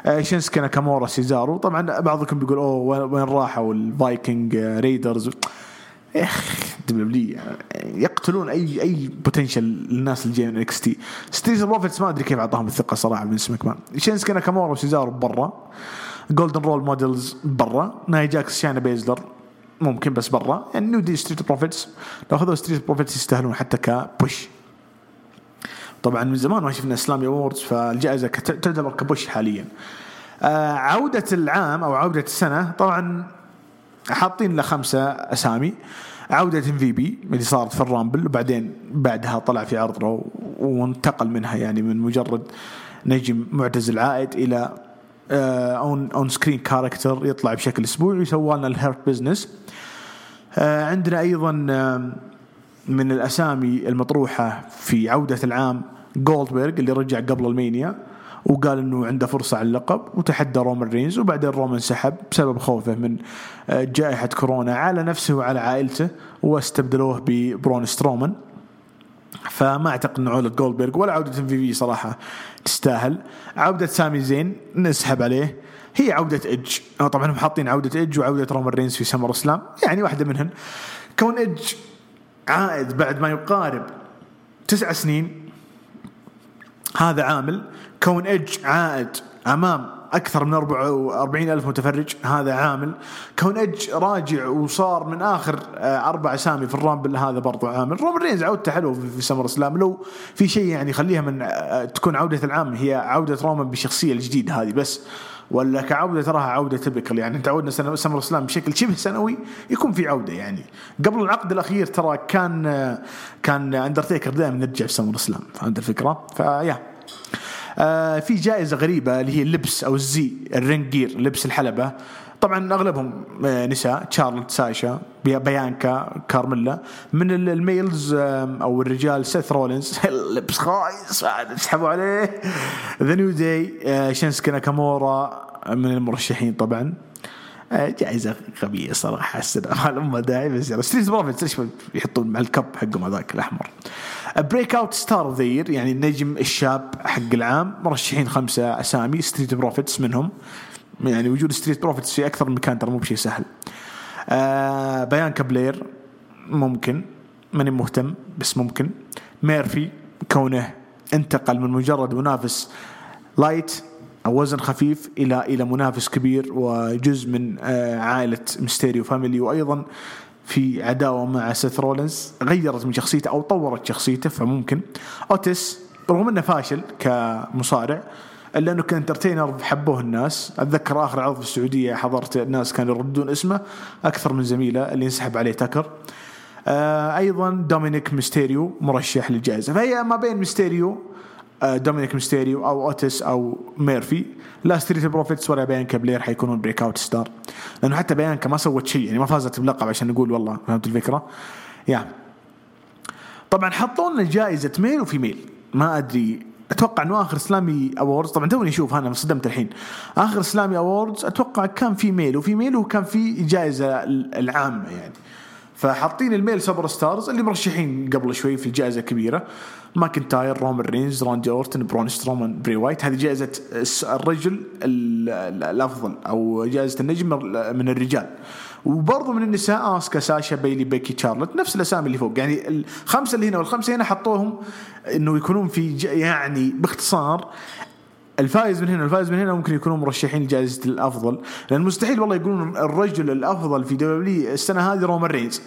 آه شينسكي ناكامورا سيزارو. طبعا بعضكم بيقول أوه وين راحوا ال Viking Raiders؟ يا أخي يقتلون أي أي potential للناس اللي جايين من NXT. Street Profits ما أدري كيف أعطاهم الثقة صراحة من SmackDown شينسكي ناكامورا وسيزارو برا. Golden Role Models برا. ناي جاكس شانا بيزلر. ممكن بس برا. يعني New Day Street Profits لو أخذوا Street Profits يستاهلون حتى ك push. طبعا من زمان ما شفنا Slammy Awards فالجائزة تعتبر ك push حاليا. آه عودة العام أو عودة السنة طبعا حاطين له خمسة أسامي. عودة MVP اللي صارت في ال Rumble وبعدين بعدها طلع في عرض Raw وانتقل منها يعني من مجرد نجم معتزل عائد إلى on on-screen character يطلع بشكل أسبوعي وسوى لنا ال Hurt Business آه عندنا أيضا من الأسامي المطروحة في عودة العام جولدبرغ اللي رجع قبل ال Mania وقال إنه عنده فرصة على اللقب وتحدى رومان رينز وبعدين رومان سحب بسبب خوفه من جائحة كورونا على نفسه وعلى عائلته واستبدلوه ببرون سترومان. فما أعتقد ان عودة جولدبرغ ولا عودة MVP صراحة تستاهل. عودة سامي زين نسحب عليه. هي عودة ايدج طبعا هم حاطين عودة ايدج وعودة رومان رينز في SummerSlam. يعني واحدة منهن. كون ايدج عائد بعد ما يقارب تسع سنين هذا عامل. كون ايدج عائد أمام أكثر من 44 ألف متفرج هذا عامل. كون ايدج راجع وصار من آخر أربع أسامي في ال Rumble هذا برضو عامل. رومان رينز عودته حلوة في SummerSlam لو في شيء يعني يخليها من تكون عودة العام هي عودة رومان بالشخصيه الجديدة هذه بس. ولا كعودة تراها عودة typical يعني تعودنا SummerSlam بشكل شبه سنوي يكون في عودة يعني. قبل العقد الأخير ترى كان كان اندرتيكر دائما يرجع في SummerSlam فهمت الفكرة؟ ف yeah آه في جائزة غريبة اللي هي اللبس أو الزي ال ring gear لبس الحلبة. طبعا أغلبهم نساء تشارلت ساشا بيانكا كارميلا. من ال males أو الرجال سيث رولينز. لبس خايس تسحبوا عليه. The New Day شينسكي ناكامورا من المرشحين طبعا. جائزة غبية صراحة السنة ما داعي بس Street Profits ليش يحطون مع ال cup حقهم هذاك الأحمر؟ breakout star of يعني النجم الشاب حق العام. مرشحين خمسة أسامي Street Profits منهم. يعني وجود Street Profits في أكثر من مكان ترى مو بشيء سهل. آه بيانكا بلير ممكن ماني مهتم بس ممكن. ميرفي كونه انتقل من مجرد منافس light أو وزن خفيف إلى إلى منافس كبير وجزء من آه عائلة ميستيريو family. وأيضا في عداوة مع سيث رولنز غيرت من شخصيته أو طورت شخصيته فممكن. اوتس رغم إنه فاشل كمصارع إلا أنه ك entertainer حبوه الناس. أتذكر آخر عرض في السعودية حضرت الناس كانوا يردون اسمه أكثر من زميله اللي انسحب عليه تكر آه أيضا دومينيك ميستيريو مرشح للجائزة. فهي ما بين ميستيريو آه دومينيك ميستيريو أو اوتس أو ميرفي. لا Street Profits ولا بيانكا بلير حيكونون breakout star لأنه حتى بيانكا ما سوت شيء يعني ما فازت بلقب عشان نقول والله فهمت الفكرة؟ yeah. طبعا حطوا لنا جائزة male و female ما أدري أتوقع إنه آخر Slammy Awards طبعا توني أشوف أنا انصدمت الحين. آخر Slammy Awards أتوقع كان في male و female وكان في جائزه العامة يعني. فحاطين ال male superstars اللي مرشحين قبل شوي في جائزه كبيرة. ماكنتاير رومان رينز راندي أورتن برون سترومان براي وايت. هذه جائزة الرجل الأفضل أو جائزة النجم من الرجال. وبرضه من النساء آسكا ساشا بيلي بيكي تشارلت نفس الأسامي اللي فوق. يعني الخمسه اللي هنا والخمسة هنا حطوهم إنه يكونون في يعني باختصار الفائز من هنا الفائز من هنا ممكن يكونوا مرشحين لجائزة الأفضل. لأن مستحيل والله يقولون الرجل الأفضل في دبليو السنة هذه رومان رينز.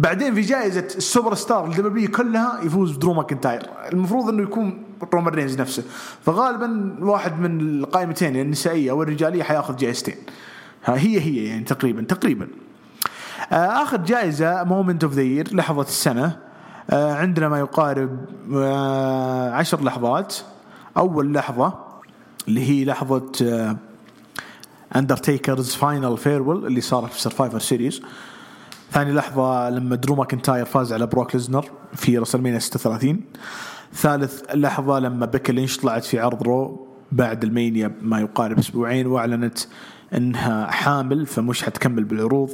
بعدين في جائزة السوبر ستار الدبليو كلها يفوز درو ماكنتاير. المفروض إنه يكون رومان رينز نفسه. فغالبا واحد من القائمتين النسائية أو الرجاليه حياخذ جائزتين. هي هي يعني تقريبا تقريبا. آه، آخر جائزة moment of the year لحظة السنة. آه، عندنا ما يقارب آه، عشر لحظات. أول لحظة اللي هي لحظة اندرتيكرز final farewell اللي صارت في سرفايفر سيريز ثاني لحظة لما درو ماكنتاير فاز على بروك ليزنر في رسلمينيا 36 ثالث لحظة لما بيكي لينش طلعت في عرض رو بعد المانيا ما يقارب أسبوعين وأعلنت إنها حامل فمش حتكمل بالعروض.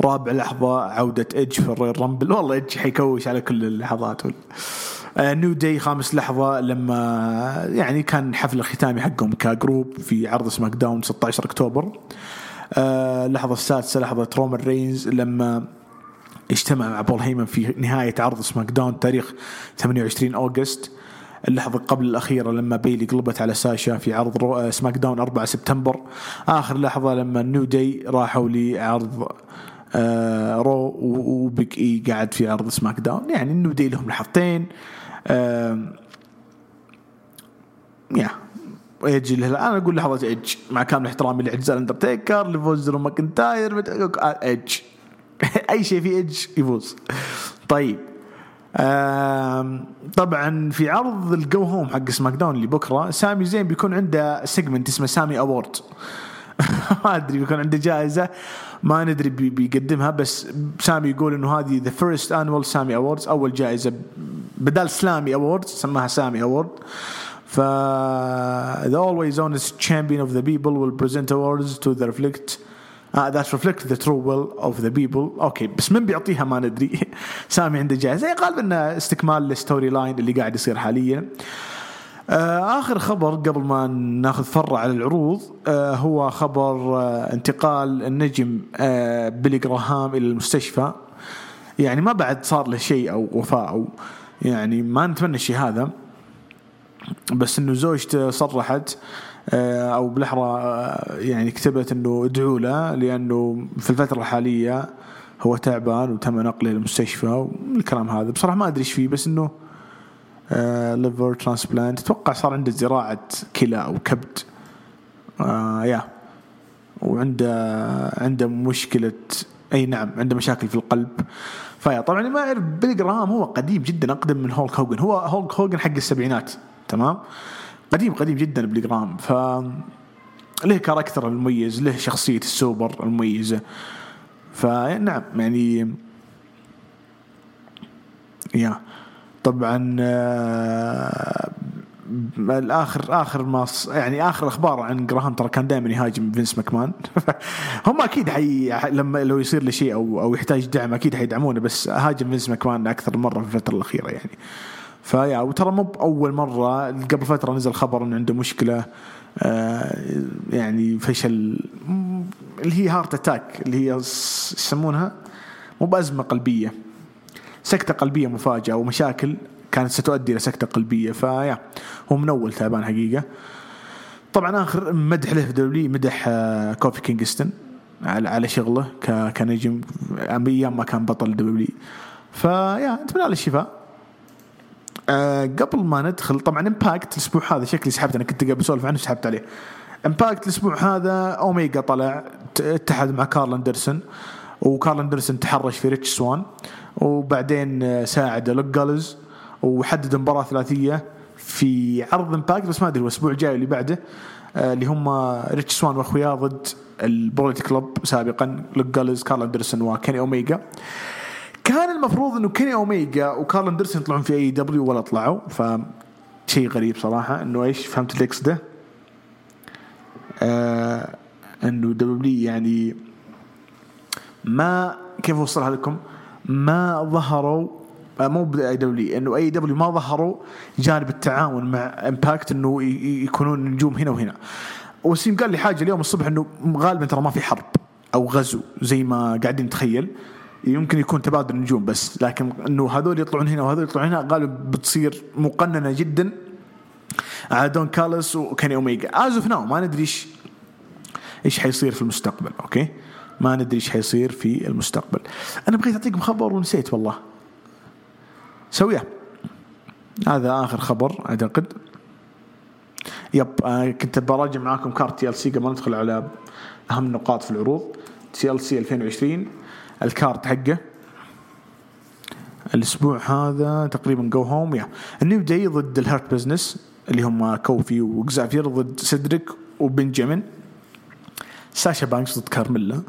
رابع لحظة عودة إيدج في الرويال رامبل. والله إيدج حيكوش على كل اللحظات. نيو آه، داي خامس لحظة لما يعني كان حفل الختامي حقهم ك group في عرض سماك داون 16 أكتوبر. اللحظة آه، السادسة لحظة رومان رينز لما اجتمع مع بول هيمن في نهاية عرض سماك داون تاريخ 28 أوغست. اللحظة قبل الأخيرة لما بايلي قلبت على ساشا في عرض رو... سماك داون 4 سبتمبر. آخر لحظة لما نيو داي راحوا لعرض آه رو وبيك إي قاعد في عرض سماك داون. يعني نيو داي لهم لحظتين. آه يا ايج أنا أقول لحظة ايدج مع كامل احترامي لأجزاء الأندرتيكر لفوز درو ماكنتاير ايدج أي شيء فيه ايدج يفوز. طيب. طبعا في عرض ال go home حق سماك داون اللي بكره سامي زين بيكون عنده segment اسمه سامي award ما أدري بيكون عنده جائزة ما ندري بيقدمها بس سامي يقول إنه هذه the first annual سامي awards أول جائزة بدال سلامي awards سماها سامي award ف the always honest champion of the people will present awards to the uh, that reflect the true will of the people. okay بس من بيعطيها ما ندري. سامي عنده جائزه غالبا انه استكمال لل story line اللي قاعد يصير حاليا. آه آخر خبر قبل ما ناخذ فرع على العروض آه هو خبر آه انتقال النجم آه بيلي جراهام إلى المستشفى. يعني ما بعد صار له شيء أو وفاة أو يعني ما نتمنى الشيء هذا. بس إنه زوجته صرحت آه، أو بالاحرى آه، يعني كتبت إنه ادعوا له لأنه في الفترة الحالية هو تعبان وتم نقله للمستشفى والكلام هذا. بصراحة ما أدري إيش فيه بس إنه liver آه، transplant أتوقع صار عنده زراعة كلى أو كبد. آه yeah. وعنده عنده مشكلة أي نعم عنده مشاكل في القلب. ف yeah طبعا ما أعرف بيلي جراهام هو قديم جدا أقدم من هولك هوجن هو هولك هوجن حق السبعينات تمام؟ قديم قديم جدا بلي جرام ف له character المميز له شخصية السوبر المميزة. فنعم يعني yeah طبعا آه، الآخر آخر ما يعني آخر أخبار عن جراهام ترى كان دائما يهاجم فينس ماكمان. هم أكيد حي لما لو يصير له شيء أو أو يحتاج دعم أكيد حيدعمونه بس هاجم فينس ماكمان أكثر مرة في الفترة الأخيرة يعني. ف yeah وترى مو بأول مرة قبل فترة نزل خبر انه عنده مشكلة آه يعني فشل اللي هي heart attack اللي هي يسمونها؟ مو بأزمة قلبية سكتة قلبية مفاجأة ومشاكل كانت ستؤدي إلى سكتة قلبية ف yeah هو من أول تعبان حقيقة. طبعا آخر مدح له في مدح آه كوفي كينغستون على شغله كنجم أيام ما كان بطل دبليو ف yeah أتمنى له الشفاء. آه قبل ما ندخل طبعا امباكت الأسبوع هذا شكلي سحبت أنا كنت قاعد بسولف عنه سحبت عليه. امباكت الأسبوع هذا اوميجا طلع اتحد مع كارل أندرسون وكارل أندرسون تحرش في ريتش سوان وبعدين آه، ساعد لوك وحدد مباراة ثلاثية في عرض امباكت بس ما أدري الأسبوع الجاي اللي بعده آه اللي هم ريتش سوان واخوياه ضد البوليت كلوب سابقا لوك جالز كارل أندرسون وكيني أوميجا. كان المفروض إنه كيني أوميجا وكارل اندرسون يطلعون في اي دبليو ولا طلعوا ف شيء غريب صراحة إنه إيش؟ فهمت الليكس ده؟ آه إنه دبليو يعني ما كيف أوصلها لكم؟ ما ظهروا آه، مو باي دبليو إنه اي دبليو ما ظهروا جانب التعاون مع امباكت إنه يكونون نجوم هنا وهنا. وسيم قال لي حاجة اليوم الصبح إنه غالبا ترى ما في حرب أو غزو زي ما قاعدين نتخيل. يمكن يكون تبادل نجوم بس لكن إنه هذول يطلعون هنا وهذول يطلعون هنا غالبا بتصير مقننة جدا. على دون كالس وكيني أوميجا. as of now ما ندري إيش إيش حيصير في المستقبل okay؟ ما ندري إيش حيصير في المستقبل. أنا بغيت أعطيكم خبر ونسيت والله. سويه هذا آخر خبر اعتقد yep آه كنت براجع معاكم card تي إل سي قبل ندخل على أهم النقاط في العروض. تي إل سي 2020 ال card حقه. الأسبوع هذا تقريبا go home yeah النيو داي ضد الهيرت بزنس اللي هم كوفي وكزافير ضد سيدريك وبنجامين. ساشا بانكس ضد كارميلا.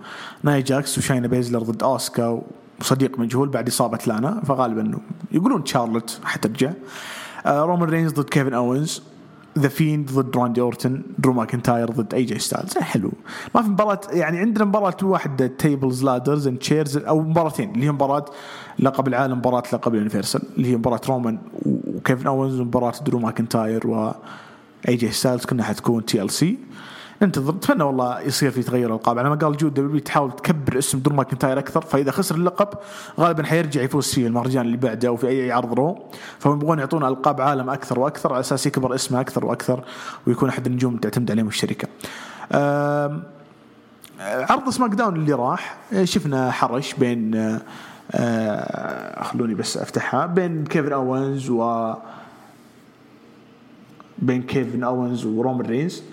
ناي جاكس وشاينا بيزلر ضد اوسكا وصديق مجهول بعد إصابة لانا. فغالبا يقولون تشارلوت حترجع. آه رومان رينز ضد كيفن أوينز. ذا فيند ضد راندي أورتن درو ماكنتاير ضد اي جي ستايلز حلو. ما في مباراة يعني عندنا مباراة واحدة Tables Ladders and Chairs أو مباراتين اللي هي مباراة لقب العالم مباراة لقب ال Universal اللي هي مباراة رومان وكيفن اوينز ومباراة درو ماكنتاير و اي جي ستايلز كلها حتكون TLC ننتظر نتمنى والله يصير في تغير القاب على ما قال جود دبليو تحاول تكبر اسم درو ماكنتاير أكثر فإذا خسر اللقب غالبا حيرجع يفوز فيه المهرجان اللي بعده أو في أي عرض Raw. فهم يبغون يعطونا ألقاب عالم أكثر وأكثر على أساس يكبر اسمه أكثر وأكثر ويكون أحد النجوم تعتمد عليهم الشركة. عرض SmackDown اللي راح شفنا حرش بين خلوني بس أفتحها بين كيفن أوينز و بين كيفن أوينز ورومان رينز.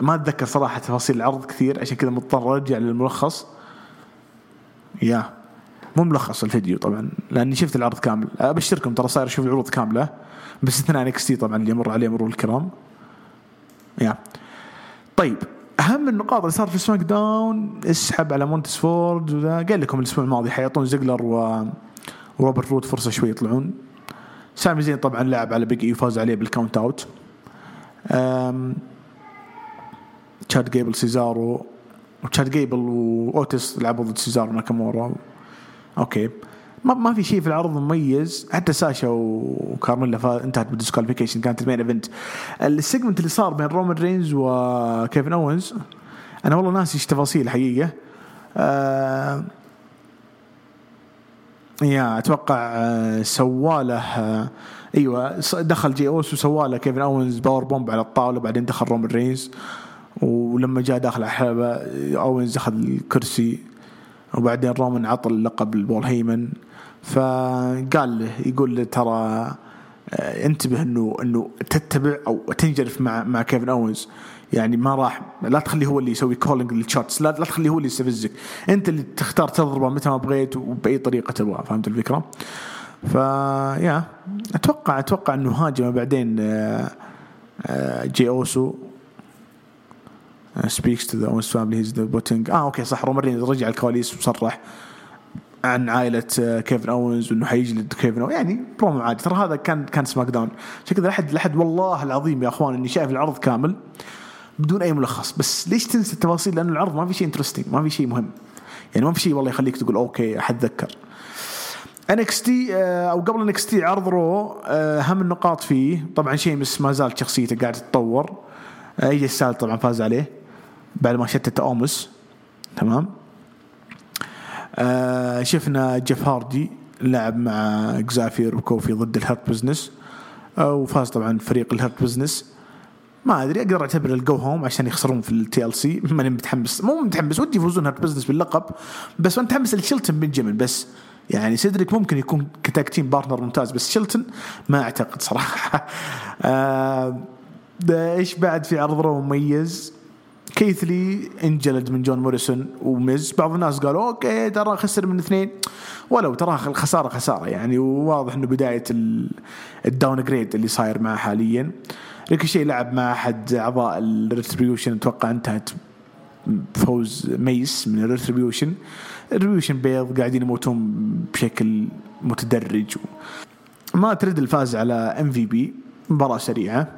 ما أتذكر صراحة تفاصيل العرض كثير عشان كذا مضطر أرجع للملخص. yeah مو ملخص الفيديو طبعا لأني شفت العرض كامل. أبشركم ترى صاير أشوف العروض كاملة باستثناء NXT طبعا اللي يمر عليه مرور الكرام. yeah. طيب أهم النقاط اللي صار في SmackDown اسحب على مونتس فورد وذا قال لكم الأسبوع الماضي حيعطون زيجلر و وروبرت رود فرصة شوي يطلعون. سامي زين طبعا لعب على بيج إي وفاز عليه بال count out. تشاد جيبل سيزارو وتشاد جيبل وأوتيس لعبوا ضد سيزارو ناكامورا أوكي. ما ما في شيء في العرض مميز. حتى ساشا وكارميلا انتهت بال disqualification كانت ال main event ال segment اللي صار بين رومان رينز وكيفن اوينز أنا والله ناسي إيش تفاصيل الحقيقة آه yeah أتوقع آه سوالة آه أيوه دخل جي أوسو وسوالة كيفن اوينز power bomb على الطاولة بعدين دخل رومان رينز ولما جاء داخل الحلبة أوينز أخذ الكرسي وبعدين رومان عطى اللقب لبول هيمن. فقال له يقول له ترى انتبه إنه إنه تتبع أو تنجرف مع مع كيفن أوينز. يعني ما راح لا تخليه هو اللي يسوي calling لل shots لا لا تخليه هو اللي يستفزك. أنت اللي تختار تضربه متى ما بغيت وبأي طريقة تبغى فهمت الفكرة؟ ف yeah أتوقع أتوقع إنه هاجم بعدين جي أوسو. speaks to the Owens family he's the putting آه أوكي صح رومان رجع الكواليس وصرح عن عائلة كيفن اونز وإنه حيجلد كيفن أونز يعني برومو عادي. ترى هذا كان كان SmackDown. عشان كذا لحد لحد والله العظيم يا أخوان إني شايف العرض كامل بدون أي ملخص. بس ليش تنسى التفاصيل؟ لأنه العرض ما في شيء interesting ما في شيء مهم. يعني ما في شيء والله يخليك تقول أوكي حتذكر NXT أو قبل NXT عرض Raw اهم النقاط فيه. طبعا شيمس ما زال شخصيته قاعدة تتطور. اي ستايل طبعا فاز عليه. بعد ما شتت أوموس تمام؟ آه شفنا جيف هاردي لعب مع اكزافير وكوفي ضد ال Hurt Business آه وفاز طبعا فريق ال Hurt Business. ما أدري أقدر اعتبر ال go home عشان يخسرون في ال TLC ماني متحمس مو متحمس ودي يفوزون Hurt Business باللقب بس متحمس لشيلتون بنجامين بس. يعني سيدريك ممكن يكون ك tag team partner ممتاز بس شيلتون ما أعتقد صراحة. آه إيش بعد في عرض Raw مميز؟ كيث لي انجلد من جون موريسون وميز بعض الناس قالوا أوكي ترى خسر من اثنين. ولو ترى الخسارة خسارة يعني. وواضح إنه بداية ال downgrade اللي صاير معه حاليا. ريكوشي لعب مع أحد أعضاء ال Retribution أتوقع انتهت فوز ميس من ال Retribution ال Retribution بيض قاعدين يموتون بشكل متدرج. مات ريدل فاز على ام في بي مباراة سريعة.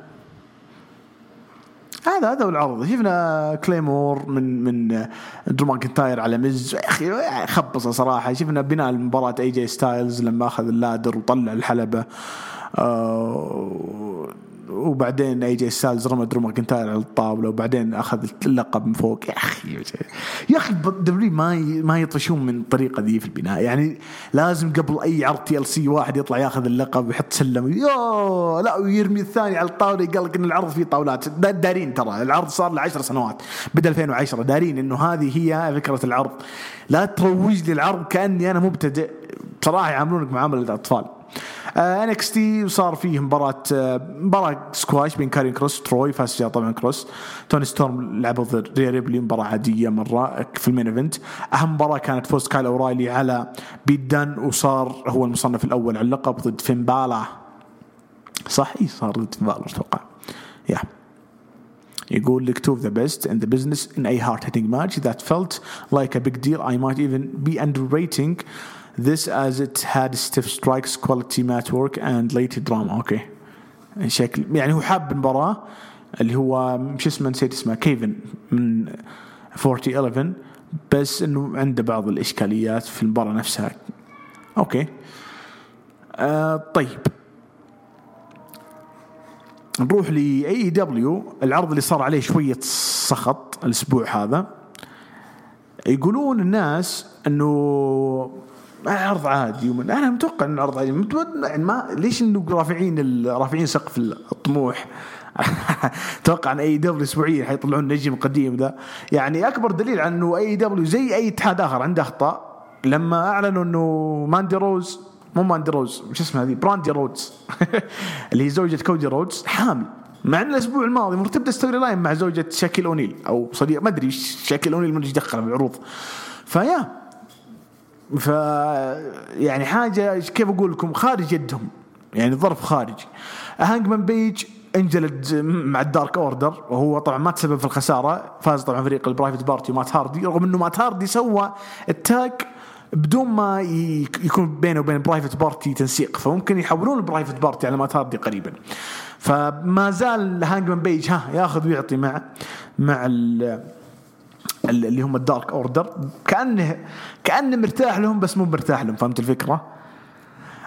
هذا هذا هو العرض. شفنا Claymore من من درو ماكنتاير على مز يا أخي خبصة صراحة. شفنا بناء المباراة اي جي ستايلز لما أخذ ال ladder وطلع الحلبة. آه وبعدين اي جي ستايلز رمى درو ماكنتاير على الطاولة وبعدين أخذ اللقب من فوق. يا أخي يا أخي دبليو ما ما يطفشون من الطريقة ذي في البناء. يعني لازم قبل أي عرض TLC واحد يطلع ياخذ اللقب ويحط سلم. يو لا ويرمي الثاني على الطاولة يقول لك إن العرض فيه طاولات. دارين ترى العرض صار له 10 سنوات بدا 2010 دارين إنه هذه هي فكرة العرض. لا تروج لي العرض كأني أنا مبتدئ. بصراحة يعاملونك معاملة الاطفال NXT صار فيه مباراة آه، مباراة سكواش بين كارين كروس تروي فاز فيها طبعا كروس. توني ستورم لعبوا ضد ريا ريبلي مباراة عادية مرة في ال main event. أهم مباراة كانت فوز كايل أورايلي على بيت دان وصار هو المصنف الأول على اللقب ضد فين بالا صح؟ إي صار ضد فين بالا أتوقع. yeah يقول لك two of the best in the business in a hard hitting match that felt like a big deal I might even be underrating This as it had stiff strikes, quality mat work and late drama. أوكي. شكل يعني هو حاب المباراة اللي هو شو اسمه نسيت اسمه كيفن من 4011 بس إنه عنده بعض الإشكاليات في المباراة نفسها. أوكي. آه طيب. نروح ل AEW العرض اللي صار عليه شوية سخط الأسبوع هذا. يقولون الناس إنه عرض عادي ومن أنا متوقع إن العرض عادي. يعني ما ليش انه رافعين رافعين سقف الطموح؟ أتوقع إن AEW اسبوعيا حيطلعون نجم قديم ذا. يعني أكبر دليل على إنه AEW زي أي اتحاد آخر عنده أخطاء لما أعلنوا إنه ماندي روز مو ماندي روز شو اسمها هذه براندي رودز اللي هي زوجة كودي رودز حامل. مع إن الأسبوع الماضي تبدا story line مع زوجة شاكيل أونيل أو صديق ما أدري شاكيل أونيل من إيش دخل بالعروض فيا ف يعني حاجة كيف أقول لكم خارج يدهم. يعني ظرف خارجي هانجمان بيج انجلد مع ال Dark Order وهو طبعا ما تسبب في الخسارة. فاز طبعا فريق ال Private Party ومات هاردي رغم إنه مات هاردي سوى ال tag بدون ما يكون بينه وبين Private Party تنسيق. فممكن يحولون ال Private Party على مات هاردي قريبا. فما زال هانجمان بيج ها ياخذ ويعطي مع مع اللي هم ال Dark Order. كانه كأنه مرتاح لهم بس مو مرتاح لهم. فهمت الفكرة؟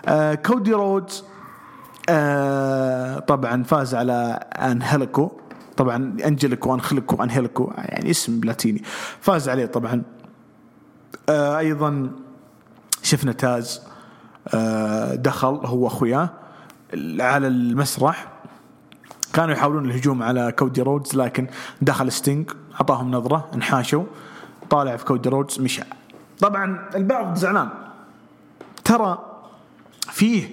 آه كودي رودز آه طبعا فاز على انهلكو طبعا أنجليكو انخلكو انهلكو يعني اسم لاتيني. فاز عليه طبعا. آه أيضا شفنا تاز آه دخل هو أخوياه على المسرح. كانوا يحاولون الهجوم على كودي رودز لكن دخل ستينج أعطاهم نظرة انحاشوا طالع في كودي رودز مشى. طبعا البعض زعلان. ترى فيه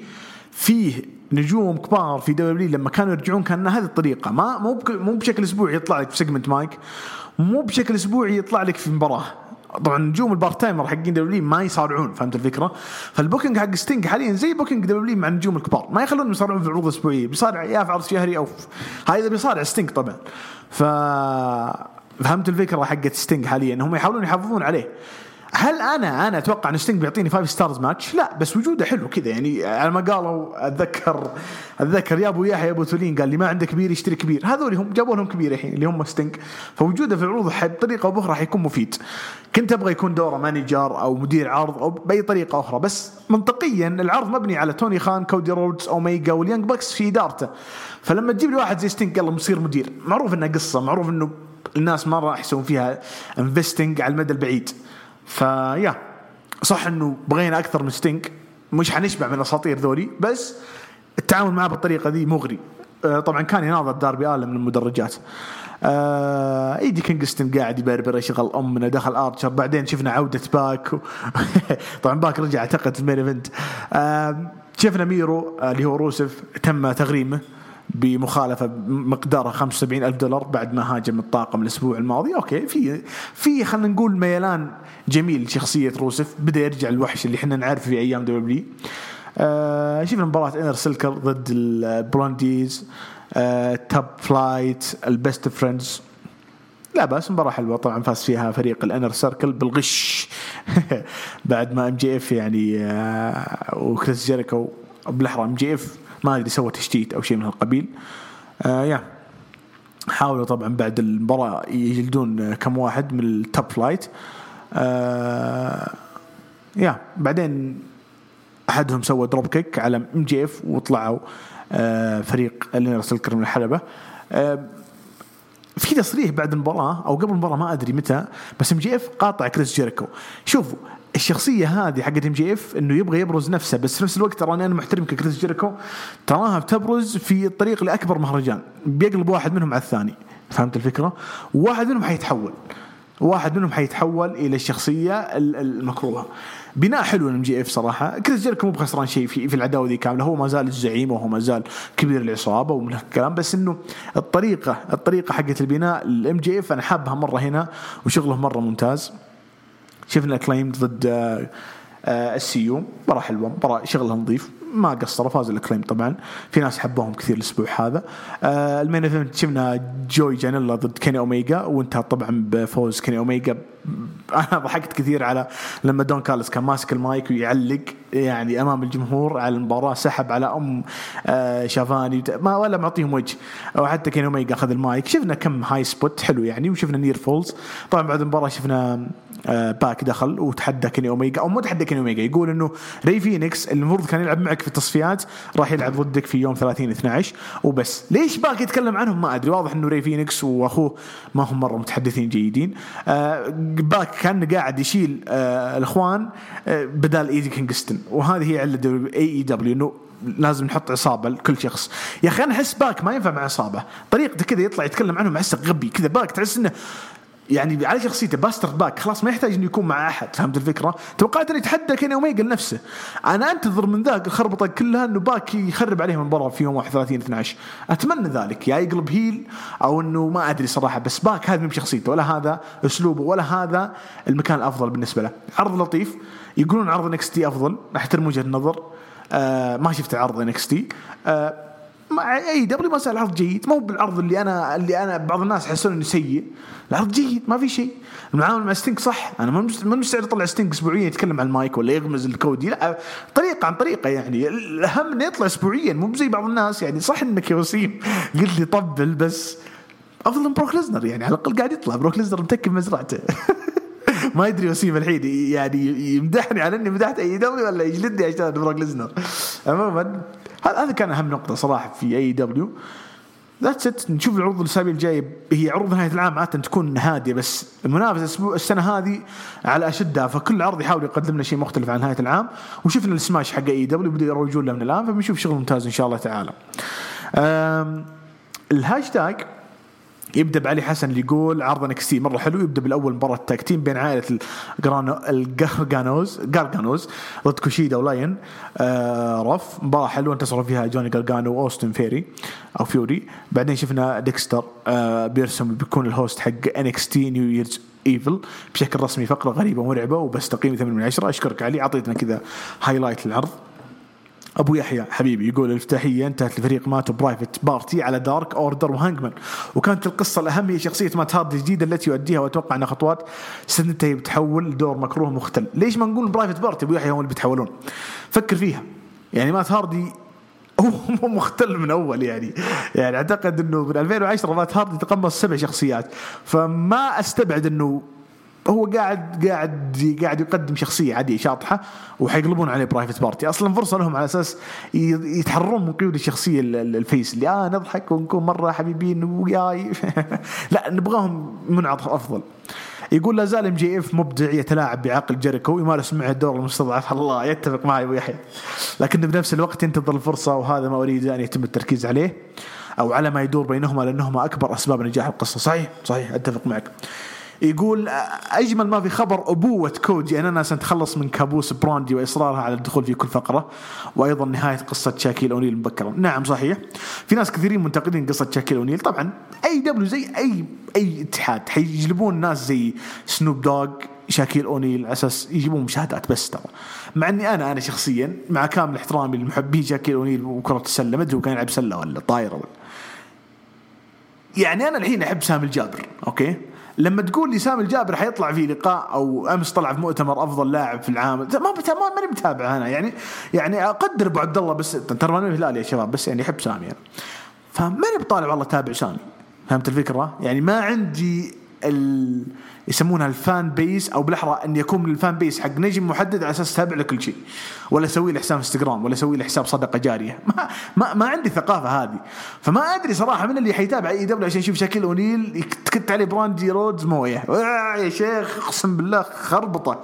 فيه نجوم كبار في W لما كانوا يرجعون كان هذه الطريقة. ما مو مو بشكل أسبوعي يطلع لك في segment mic مو بشكل أسبوعي يطلع لك في مباراة. طبعا نجوم ال part timer حقين W ما يصارعون فهمت الفكرة؟ فال booking حق ستينج حاليا زي booking W مع النجوم الكبار ما يخلونهم يصارعون في العروض الأسبوعية بيصارع يا في عرض شهري أو هذا اذا بيصارع ستينج طبعا ف فهمت الفكرة حقت ستينج حاليا هم يحاولون يحافظون عليه هل أنا أنا أتوقع إن ستينج بيعطيني five stars match؟ لا بس وجوده حلو كذا يعني على ما قالوا اتذكر أتذكر يا أبو يحيى أبو تولين قال لي ما عنده كبير يشتري كبير. هذول هم جابوا لهم كبير الحين اللي هم ستينج فوجوده في العروض بطريقه أو بأخرى راح يكون مفيد. كنت أبغى يكون دوره manager أو مدير عرض أو بأي طريقة أخرى بس منطقيا العرض مبني على توني خان كودي رودز أوميجا وال Young Bucks في إدارته. فلما تجيب لي واحد زي ستينج يلا مصير مدير. معروف إنها قصة معروف إنه الناس ما راح يسوون فيها investing على المدى البعيد. فيا صح إنه بغينا أكثر من ستينج مش حنشبع من الأساطير ذولي بس التعامل معه بالطريقة ذي مغري. آه، طبعا كان يناظر داربي آلن من المدرجات آه إيدي كينغستون قاعد يبربر يشغل أمنا دخل آرشر بعدين شفنا عودة باك و... طبعا باك رجع اعتقد في ال main event. آه شفنا ميرو آه، اللي هو روسف تم تغريمه. بمخالفة مقدارها 75 ألف دولار بعد ما هاجم الطاقم الأسبوع الماضي. أوكي في في خلينا نقول ميلان جميل شخصيه روسف بدأ يرجع الوحش اللي إحنا نعرفه في أيام W آه شفنا مباراة Inner Circle ضد ال Blondies آه Flight ال Best Friends. لا بس مباراة حلوة. طبعا فاز فيها فريق ال Inner Circle بالغش. بعد ما MJF يعني آه وكريس جيريكو بالأحرى MJF ما أدري سوى تشتيت أو شيء من هالقبيل. آه يا. حاولوا طبعا بعد المباراة يجلدون كم واحد من ال Top Flight آه يا. بعدين أحدهم سوى drop kick على MJF وطلعوا آه، فريق ال Inner Circle من الحلبة. آه، في تصريح بعد المباراة أو قبل المباراة ما أدري متى بس MJF قاطع كريس جيريكو. شوفوا الشخصية هذه حقت MJF إنه يبغى يبرز نفسه بس في نفس الوقت ترى أنا محترم كريس جيريكو تراها بتبرز في الطريق لأكبر مهرجان بيقلب واحد منهم على الثاني فهمت الفكرة؟ واحد منهم حيتحول واحد منهم حيتحول إلى الشخصية المكروهة بناء حلو ال MJF صراحة كريس جيريكو مو بخسران شيء في في العداوة دي كاملة هو ما زال الزعيم وهو ما زال كبير العصابة ومن هالكلام بس إنه الطريقة الطريقة حقت البناء ال MJF أنا حابها مرة هنا وشغله مرة ممتاز شفنا Acclaimed ضد ال SCU مباراة حلوة مباراة شغلها نظيف. ما قصروا فازوا ال Acclaimed طبعا. في ناس حبوهم كثير الأسبوع هذا. آه ال main event شفنا جوي جانيلا ضد كيني اوميجا وانتهى طبعا بفوز كيني اوميجا أنا ضحكت كثير على لما دون كارلس كان ماسك المايك ويعلق يعني أمام الجمهور على المباراة سحب على أم آه شافاني. ما ولا معطيهم وجه. وحتى كيني اوميجا أخذ المايك. شفنا كم high spot حلو يعني وشفنا near falls طبعا بعد المباراة شفنا آه باك دخل وتحدى كيني أوميجا أو مو تحدى كيني أوميجا يقول إنه ري فينيكس المفروض كان يلعب معك في التصفيات راح يلعب ضدك في يوم 30 12 وبس. ليش باك يتكلم عنهم؟ ما أدري واضح إنه ري فينيكس وأخوه ما هم مرة متحدثين جيدين. آه باك كان قاعد يشيل آه الإخوان آه بدال إيدي كينغستون وهذه هي علة AEW إنه لازم نحط عصابة لكل شخص. يا أخي أنا أحس باك ما ينفع مع عصابة. طريقته كذا يطلع يتكلم عنهم أحسه غبي كذا. باك تحس إنه يعني على شخصيته Bastard باك خلاص ما يحتاج إنه يكون مع أحد فهمت الفكرة؟ توقعت انه يتحدى كيني اوميجا لنفسه أنا أنتظر من ذاك الخربطة كلها إنه باك يخرب عليهم المباراه في يوم 31 12 أتمنى ذلك يا يقلب heel أو إنه ما أدري صراحة بس باك هذا مو بشخصيته ولا هذا أسلوبه ولا هذا المكان الأفضل بالنسبة له. عرض لطيف يقولون عرض NXT أفضل أحترم وجهة النظر. آه ما شفت عرض NXT. آه مع AEW ما صار العرض جيد. مو بالعرض اللي أنا اللي أنا بعض الناس يحسون إنه سيء. العرض جيد ما في شيء. المعامله مع ستينك صح. أنا ما مستعد اطلع ستينك اسبوعيا يتكلم عن المايك ولا يغمز الكودي. لا طريقة عن طريقة يعني. الأهم إنه يطلع اسبوعيا. مو زي بعض الناس يعني. صح إنك يا وسيم قلت لي طبل بس أفضل من بروك ليزنر يعني. على الأقل قاعد يطلع. بروك ليزنر متكي بمزرعته ما يدري وسيم الحين يعني يمدحني على إني مدحت AEW ولا يجلدني عشان بروك ليزنر عموما هذا كان أهم نقطة صراحة في AEW that's it نشوف العروض الأسابيع الجاية. هي عروض نهاية العام عادة تكون هادية بس المنافسة السنة هذه على أشدها. فكل عرض يحاول يقدم لنا شيء مختلف عن نهاية العام. وشفنا السماش حق اي دبليو بدوا يروجون له من الآن. فبنشوف شغل ممتاز إن شاء الله تعالى. الهاشتاج يبدأ بعلي حسن اللي يقول عرض NXT مرة حلو يبدأ بالأول مباراة tag team بين عائلة الجارجانوز جارجانوز ضد كوشيدا وليون آه رف. مباراة حلوة انتصروا فيها جوني جارجانو وأوستن فيري أو فيوري. بعدين شفنا ديكستر آه بيرسم بيكون ال host حق NXT New Year's Evil بشكل رسمي فقرة غريبة مرعبة وبس تقييم 8 من 10 أشكرك علي أعطيتنا كذا highlight للعرض أبو يحيى حبيبي يقول الإفتتاحية انتهت الفريق مات Private Party على Dark Order وهانجمان. وكانت القصة الاهم هي شخصية مات هارد الجديده التي يؤديها وأتوقع انها خطوات ستنتهي بتحول لدور مكروه مختل. ليش ما نقول Private Party؟ أبو يحيى هم اللي بيتحولون. فكر فيها. يعني مات هاردي هو مختل من أول يعني. يعني أعتقد إنه من 2010 مات هاردي تقمص سبع شخصيات. فما أستبعد إنه هو قاعد قاعد قاعد يقدم شخصية عادية شاطحة وحيقلبون عليه Private Party أصلا فرصة لهم على أساس يتحررون من قيود الشخصية ال face. اللي آه نضحك ونكون مرة حبيبين وياي لا نبغاهم منعطف أفضل. يقول لا زال MJF مبدع يتلاعب بعقل جيريكو ويمارس معه الدور المستضعف. الله يتفق معي أبو يحيى. لكن بنفس الوقت ينتظر الفرصة وهذا ما أريد أن يتم التركيز عليه أو على ما يدور بينهما لأنهما أكبر أسباب نجاح القصة. صحيح صحيح أتفق معك. يقول أجمل ما في خبر أبوة كودي اننا سنتخلص من كابوس براندي وإصرارها على الدخول في كل فقرة وأيضا نهاية قصة شاكيل اونيل مبكرا. نعم صحيح. في ناس كثيرين منتقدين قصة شاكيل اونيل طبعا AEW زي أي أي اتحاد حيجلبون ناس زي سنوب دوغ شاكيل اونيل على أساس يجيبون مشاهدات بس ترى. مع إني أنا أنا شخصيا مع كامل احترامي لمحبين شاكيل اونيل وكرة السلة ما أدري هو كان يلعب سلة ولا طايرة ولا. يعني أنا الحين أحب سامي الجابر أوكي؟ لما تقول لي سامي الجابر حيطلع في لقاء أو أمس طلع في مؤتمر أفضل لاعب في العام. ما ماني متابع أنا. يعني يعني أقدر أبو عبد الله بس ترى ماني هلال يا شباب بس يعني احب سامي أنا. فماني بطالع والله تابع سامي. فهمت الفكرة؟ يعني ما عندي ال... يسمونها ال fan base أو بالأحرى أن يكون ال fan base حق نجم محدد على أساس تابع له كل شيء. ولا أسوي له حساب إنستغرام ولا أسوي له حساب صدقة جارية. ما, ما ما عندي الثقافه هذه. فما أدري صراحة من اللي حيتابع AEW عشان يشوف شاكيل أونيل تكت عليه براندي رودز موية. يا شيخ أقسم بالله خربطة.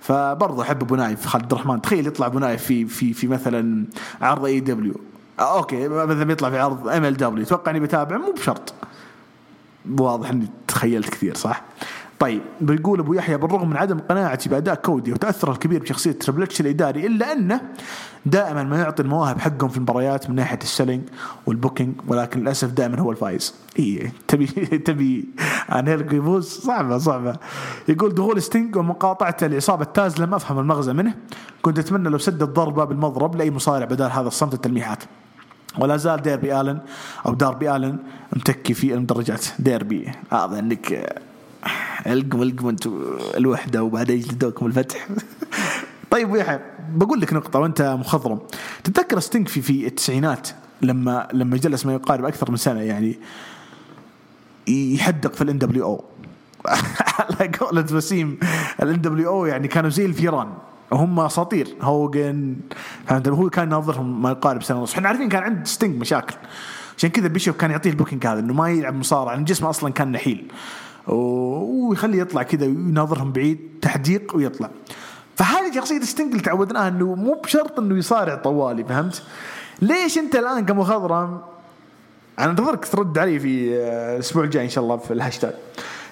فبرضه أحب أبو نايف خالد الرحمن. تخيل يطلع أبو نايف في في في مثلا عرض AEW. أوكي مثلا بيطلع في عرض MLW. أتوقع إني بتابع مو بشرط. واضح إني تخيلت كثير صح؟ طيب بيقول أبو يحيى بالرغم من عدم قناعتي بأداء كودي وتأثره الكبير بشخصية تربل اتش الإداري إلا أنه دائما ما يعطي المواهب حقهم في المباريات من ناحية ال selling وال booking ولكن للأسف دائما هو الفايز إي تبي تبي انيل يفوز صعبة صعبة. يقول دخول ستينج ومقاطعته لعصابه تاز لم أفهم المغزى منه. كنت أتمنى لو سدد ضربة بالمضرب لأي مصارع بدل هذا الصمت التلميحات. ولا زال ديربي آلن أو داربي آلن متكي في المدرجات. ديربي. هذا انك القم القم أنتم الوحدة وبعدين يجلدوكم الفتح. طيب ويحيى بقول لك نقطة وأنت مخضرم. تتذكر ستينك في في التسعينات لما لما جلس ما يقارب أكثر من سنة يعني يحدق في ال NWO. على قولة وسيم ال NWO يعني كانوا زي الفيران. هم أساطير. هوجن فهمت؟ هو كان يناظرهم ما يقارب سنة ونص. إحنا عارفين كان عند ستينج مشاكل. عشان كذا بيشوف كان يعطيه ال booking هذا إنه ما يلعب مصارعة لأن جسمه أصلا كان نحيل. ويخليه يطلع كذا ويناظرهم بعيد تحديق ويطلع. فهذه شخصية ستينج اللي تعودناها إنه مو بشرط إنه يصارع طوالي فهمت؟ ليش أنت الآن كمخضرم؟ أنا أنتظرك ترد علي في الأسبوع الجاي إن شاء الله في الهاشتاج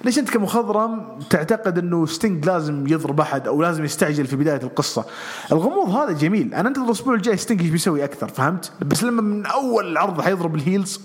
ليش أنت كمخضرم تعتقد إنه ستينج لازم يضرب أحد أو لازم يستعجل في بداية القصة؟ الغموض هذا جميل، أنا أنتظر الأسبوع الجاي ستينج إيش بيسوي أكثر فهمت؟ بس لما من أول العرض حيضرب ال heels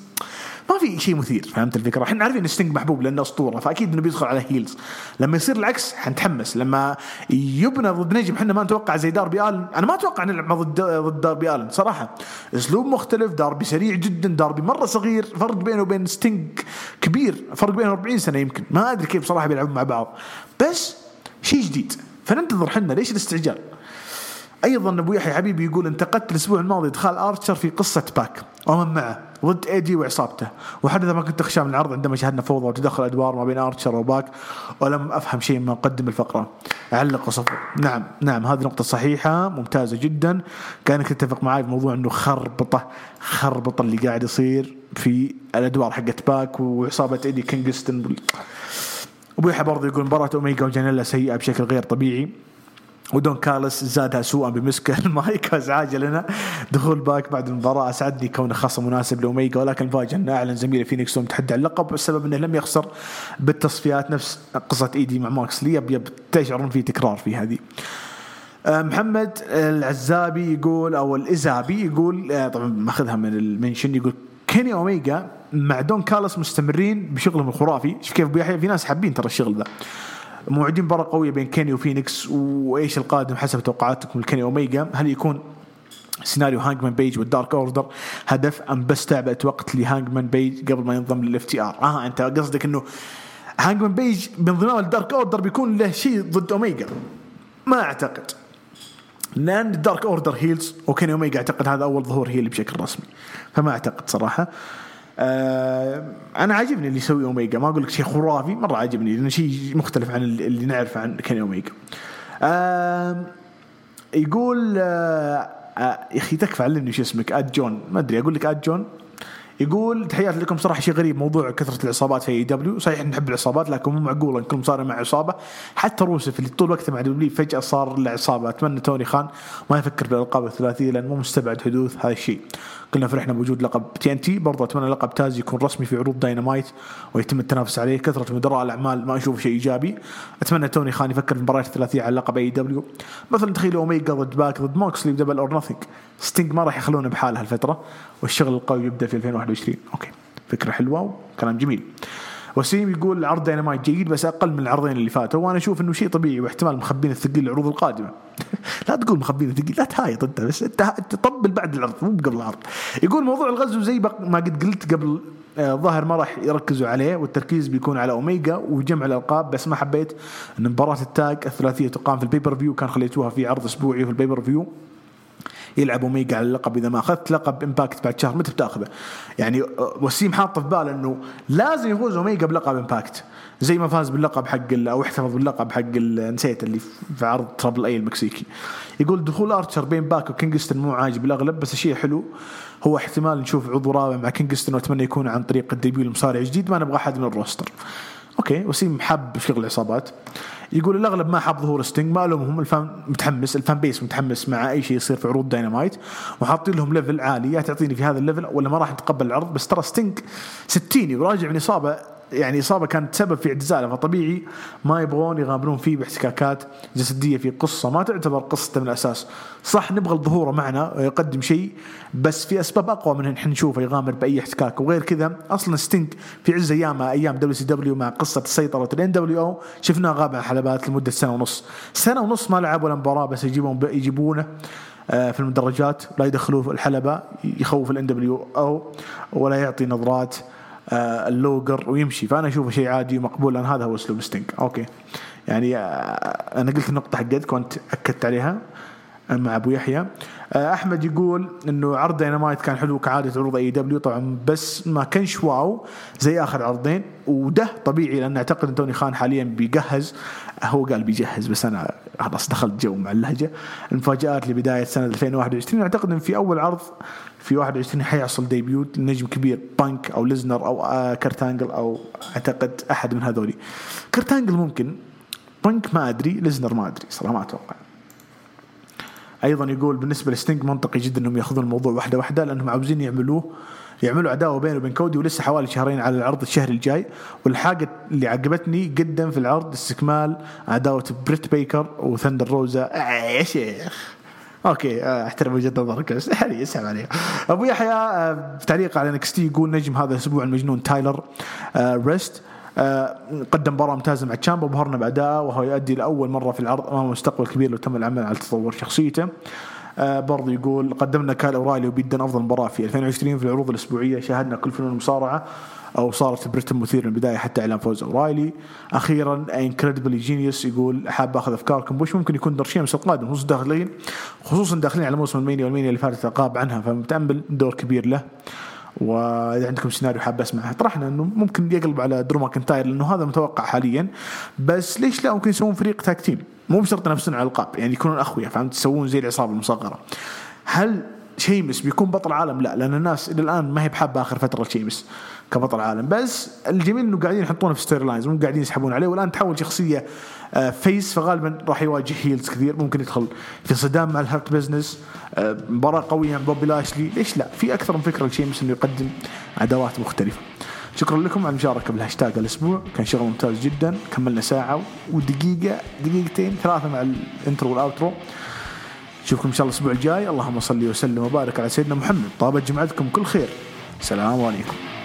ما في شيء مثير فهمت الفكرة؟ إحنا عارفين إن ستينج محبوب لأنه أسطورة فأكيد إنه بيدخل على heels لما يصير العكس حنتحمس لما يبنى ضد نجم إحنا ما نتوقع زي داربي آلن. أنا ما أتوقع نلعب ضد ضد داربي آلن صراحة. أسلوب مختلف داربي سريع جدا داربي مرة صغير فرق بينه وبين ستينج كبير فرق بينه 40 سنة يمكن. ما أدري كيف صراحة بيلعبون مع بعض. بس شيء جديد. فننتظر حنا ليش الاستعجال؟ أيضا أبو يحيى حبيبي يقول انتقدت الأسبوع الماضي إدخال ارشر في قصة باك. ومن معه؟ ضد ايدي وعصابته. وحدث ما كنت اخشى من العرض عندما شاهدنا فوضى وتدخل أدوار ما بين ارشر وباك ولم أفهم شيء من مقدم الفقرة. أعلق وصفر نعم نعم هذه نقطة صحيحة ممتازة جدا. كانك تتفق معي في موضوع إنه خربطة خربطة اللي قاعد يصير في الأدوار حقت باك وعصابة ايدي كينغستون ابو يحيى برضه يقول مباراة اوميجا وجانيلا سيئة بشكل غير طبيعي. ودون كارلس زادها سوءا بمسك المايك وازعاج لنا. دخول باك بعد المباراة. أسعدني كونه خصم مناسب لاوميجا ولكن الفاجئ انه أعلن زميله فينيكس تحدي على اللقب والسبب أنه لم يخسر بالتصفيات. نفس قصة إيدي مع ماكسلي يب يب تشعرون في تكرار في هذه. آه، محمد العزابي يقول أو الإزابي يقول آه، طبعا مأخذها من ال mention يقول كيني اوميجا مع دون كارلس مستمرين بشغلهم الخرافي. شوف كيف أبو يحيى في ناس حابين ترى الشغل ذا. موعدين مباراة قوية بين كيني وفينيكس وإيش القادم حسب توقعاتكم لكيني اوميجا هل يكون سيناريو هانجمان بيج والدارك اوردر هدف أم بس تعبئه وقت لهانجمان بيج قبل ما ينضم للاف تي ار آه أنت قصدك إنه هانجمان بيج بانضمام الدارك اوردر بيكون له شيء ضد أوميجا؟ ما أعتقد. لأن الدارك اوردر heels وكيني اوميجا أعتقد هذا أول ظهور heel بشكل رسمي. فما أعتقد صراحة. آه أنا عاجبني اللي يسوي أوميجا. ما أقول لك شيء خرافي مرة عاجبني لأنه شيء مختلف عن اللي نعرفه عن كيني أوميجا. آه يقول آه, آه، يا أخي تكفى علمني شو اسمك آد جون. ما أدري أقول لك آد جون. يقول تحياتي لكم صراحة شيء غريب موضوع كثرة العصابات في اي دبليو صحيح نحب العصابات لكن مو معقول إن كل مصارع مع عصابة. حتى روسف اللي طول وقته مع دبليو فجأة صار له عصابه أتمنى توني خان ما يفكر بالألقاب الثلاثية لأن مو مستبعد حدوث هذا الشيء. كلنا فرحنا بوجود لقب تي ان تي. برضه أتمنى لقب تاز يكون رسمي في عروض داينامايت ويتم التنافس عليه كثرة مدراء الأعمال ما أشوف شيء إيجابي. أتمنى توني خان يفكر في المباريات الثلاثية على لقب اي دبليو مثلا تخيل أوميجا ضد باك ضد موكسلي دبل أور نثينج. ستينج ما راح يخلونه بحاله هالفتره والشغل القوي يبدأ في 2021 okay فكرة حلوة وكلام جميل. وسيم يقول عرض داينامايت جيد بس أقل من العرضين اللي فاتوا. وأنا أشوف إنه شيء طبيعي واحتمال مخبين الثقيل العروض القادمة. لا تقول مخبين الثقيل لا تهايط أنت بس أنت تطبل بعد العرض مو قبل العرض. يقول موضوع الغزو زي ما قد قلت قبل آه، ظاهر ما راح يركزوا عليه والتركيز بيكون على اوميجا وجمع الألقاب بس ما حبيت إن مباراة ال tag الثلاثية تقام في ال pay-per-view كان خليتوها في عرض أسبوعي في ال pay-per-view يلعب اوميجا على اللقب إذا ما أخذت لقب امباكت بعد شهر متى بتأخذه؟ يعني آه، وسيم حاطه في باله إنه لازم يفوز اوميجا بلقب امباكت زي ما فاز باللقب حق أو احتفظ باللقب حق نسيت اللي في عرض ترابل اي المكسيكي. يقول دخول ارشر بين باك وكينغستون مو عاجب الأغلب بس الشيء حلو هو احتمال نشوف عضو رابع مع كينغستون وأتمنى يكون عن طريق ال debut المصارع الجديد ما نبغى أحد من ال roster. okay وسيم حب شغل العصابات. يقول الأغلب ما حاب ظهور ستينج ما الومهم ال fan متحمس ال fan base متحمس مع أي شيء يصير في عروض داينامايت وحاطين لهم level عالي. يا تعطيني في هذا ال level ولا ما راح نتقبل العرض بس ترى ستينج ستيني وراجع من إصابة يعني إصابة كانت سبب في اعتزاله فطبيعي ما يبغون يغامرون فيه باحتكاكات جسدية في قصة ما تعتبر قصته من الأساس. صح نبغى ظهوره معنا ويقدم شيء بس في أسباب أقوى من إحنا نشوفه يغامر بأي احتكاك. وغير كذا أصلا ستينج في عز ايامه أيام دبليو سي دبليو مع قصة سيطره الان دبليو أو شفناه غاب عن حلبات لمدة سنة ونص. سنة ونص ما لعب ولا مباراة بس يجيبون يجيبونه آه، في المدرجات. لا يدخلوه في الحلبة يخوف الان دبليو أو ولا يعطي نظرات. اللوجر ويمشي. فأنا اشوفه شيء عادي ومقبول لأن هذا هو أسلوب ستينج okay. يعني آه، أنا قلت النقطة حقتك كنت أكدت عليها. مع أبو يحيى. آه، أحمد يقول إنه عرض دينامايت كان حلو كعادة عروض اي دبليو طبعا بس ما كانش wow زي آخر عرضين وده طبيعي لأن أعتقد إن توني خان حاليا بيجهز. هو قال بيجهز بس أنا خلاص دخلت جو مع اللهجة. المفاجات لبداية سنة 2021 أعتقد إن في أول عرض في 21 حيحصل debut نجم كبير بانك أو ليزنر أو آه، كرتانجل أو أعتقد أحد من هذولي. كرتانجل ممكن بانك ما أدري ليزنر ما أدري صراحة ما أتوقع. أيضا يقول بالنسبة لستينج منطقي جدا أنهم يأخذون الموضوع واحدة واحدة لأنهم عاوزين يعملوه يعملوا عداوة بينه وبين كودي ولسه حوالي شهرين على العرض الشهر الجاي. والحاجة اللي عجبتني جدا في العرض استكمال عداوة بريت بيكر وثندر روزا. آه يا شيخ. okay آه، أحترم وجهة نظرك بس يعني يسحب عليها. أبو يحيى آه، تعليق على NXT يقول نجم هذا الأسبوع المجنون تايلر آه، ريست. قدم مباراة ممتازة مع تشامبا وبهرنا باداء وهو يؤدي لأول مرة في العرض أمام مستقبل كبير لو تم العمل على تطور شخصيته. آه برضو يقول قدمنا كال اورايلي وبيدن أفضل مباراة في 2020 في العروض الأسبوعية. شاهدنا كل فنون المصارعه أو صارت برتم مثير من البدايه حتى إعلان فوز أورايلي. أخيرا انكريدبلي جينيوس يقول حاب أخذ أفكاركم. وش ممكن يكون دور شيمس القادم؟ خصوصا داخلين خصوصا داخلين على موسم المانيا والمانيا اللي فاتت غاب عنها فمتأمل دور كبير له. وإذا عندكم سيناريو حاب اسمعه طرحنا إنه ممكن يقلب على درو ماكنتاير لأنه هذا متوقع حاليا. بس ليش لا؟ ممكن يسوون فريق tag team. مو بشرط ينافسون على الألقاب يعني يكونون أخويا فهمت؟ يسوون زي العصابة المصغرة. هل شيمس بيكون بطل عالم؟ لا لأن الناس إلى الآن ما هي بحابة آخر فترة شيمس كبطل عالم. بس الجميل إنه قاعدين يحطونه في storylines مو قاعدين يسحبون عليه. والآن تحول شخصية face آه، فغالبا راح يواجه heels كثير ممكن يدخل في صدام مع ال Hurt Business آه، مباراة قوية مع بوبي لاشلي. ليش لا؟ في أكثر من فكرة لشيمس إنه يقدم عداوات مختلفة. شكرا لكم على المشاركه بالهاشتاج الأسبوع. كان شغل ممتاز جدا. كملنا ساعة ودقيقة دقيقتين ثلاثة مع ال intro وال outro نشوفكم إن شاء الله الأسبوع الجاي. اللهم صل وسلم وبارك على سيدنا محمد. طابت جمعتكم كل خير. السلام عليكم.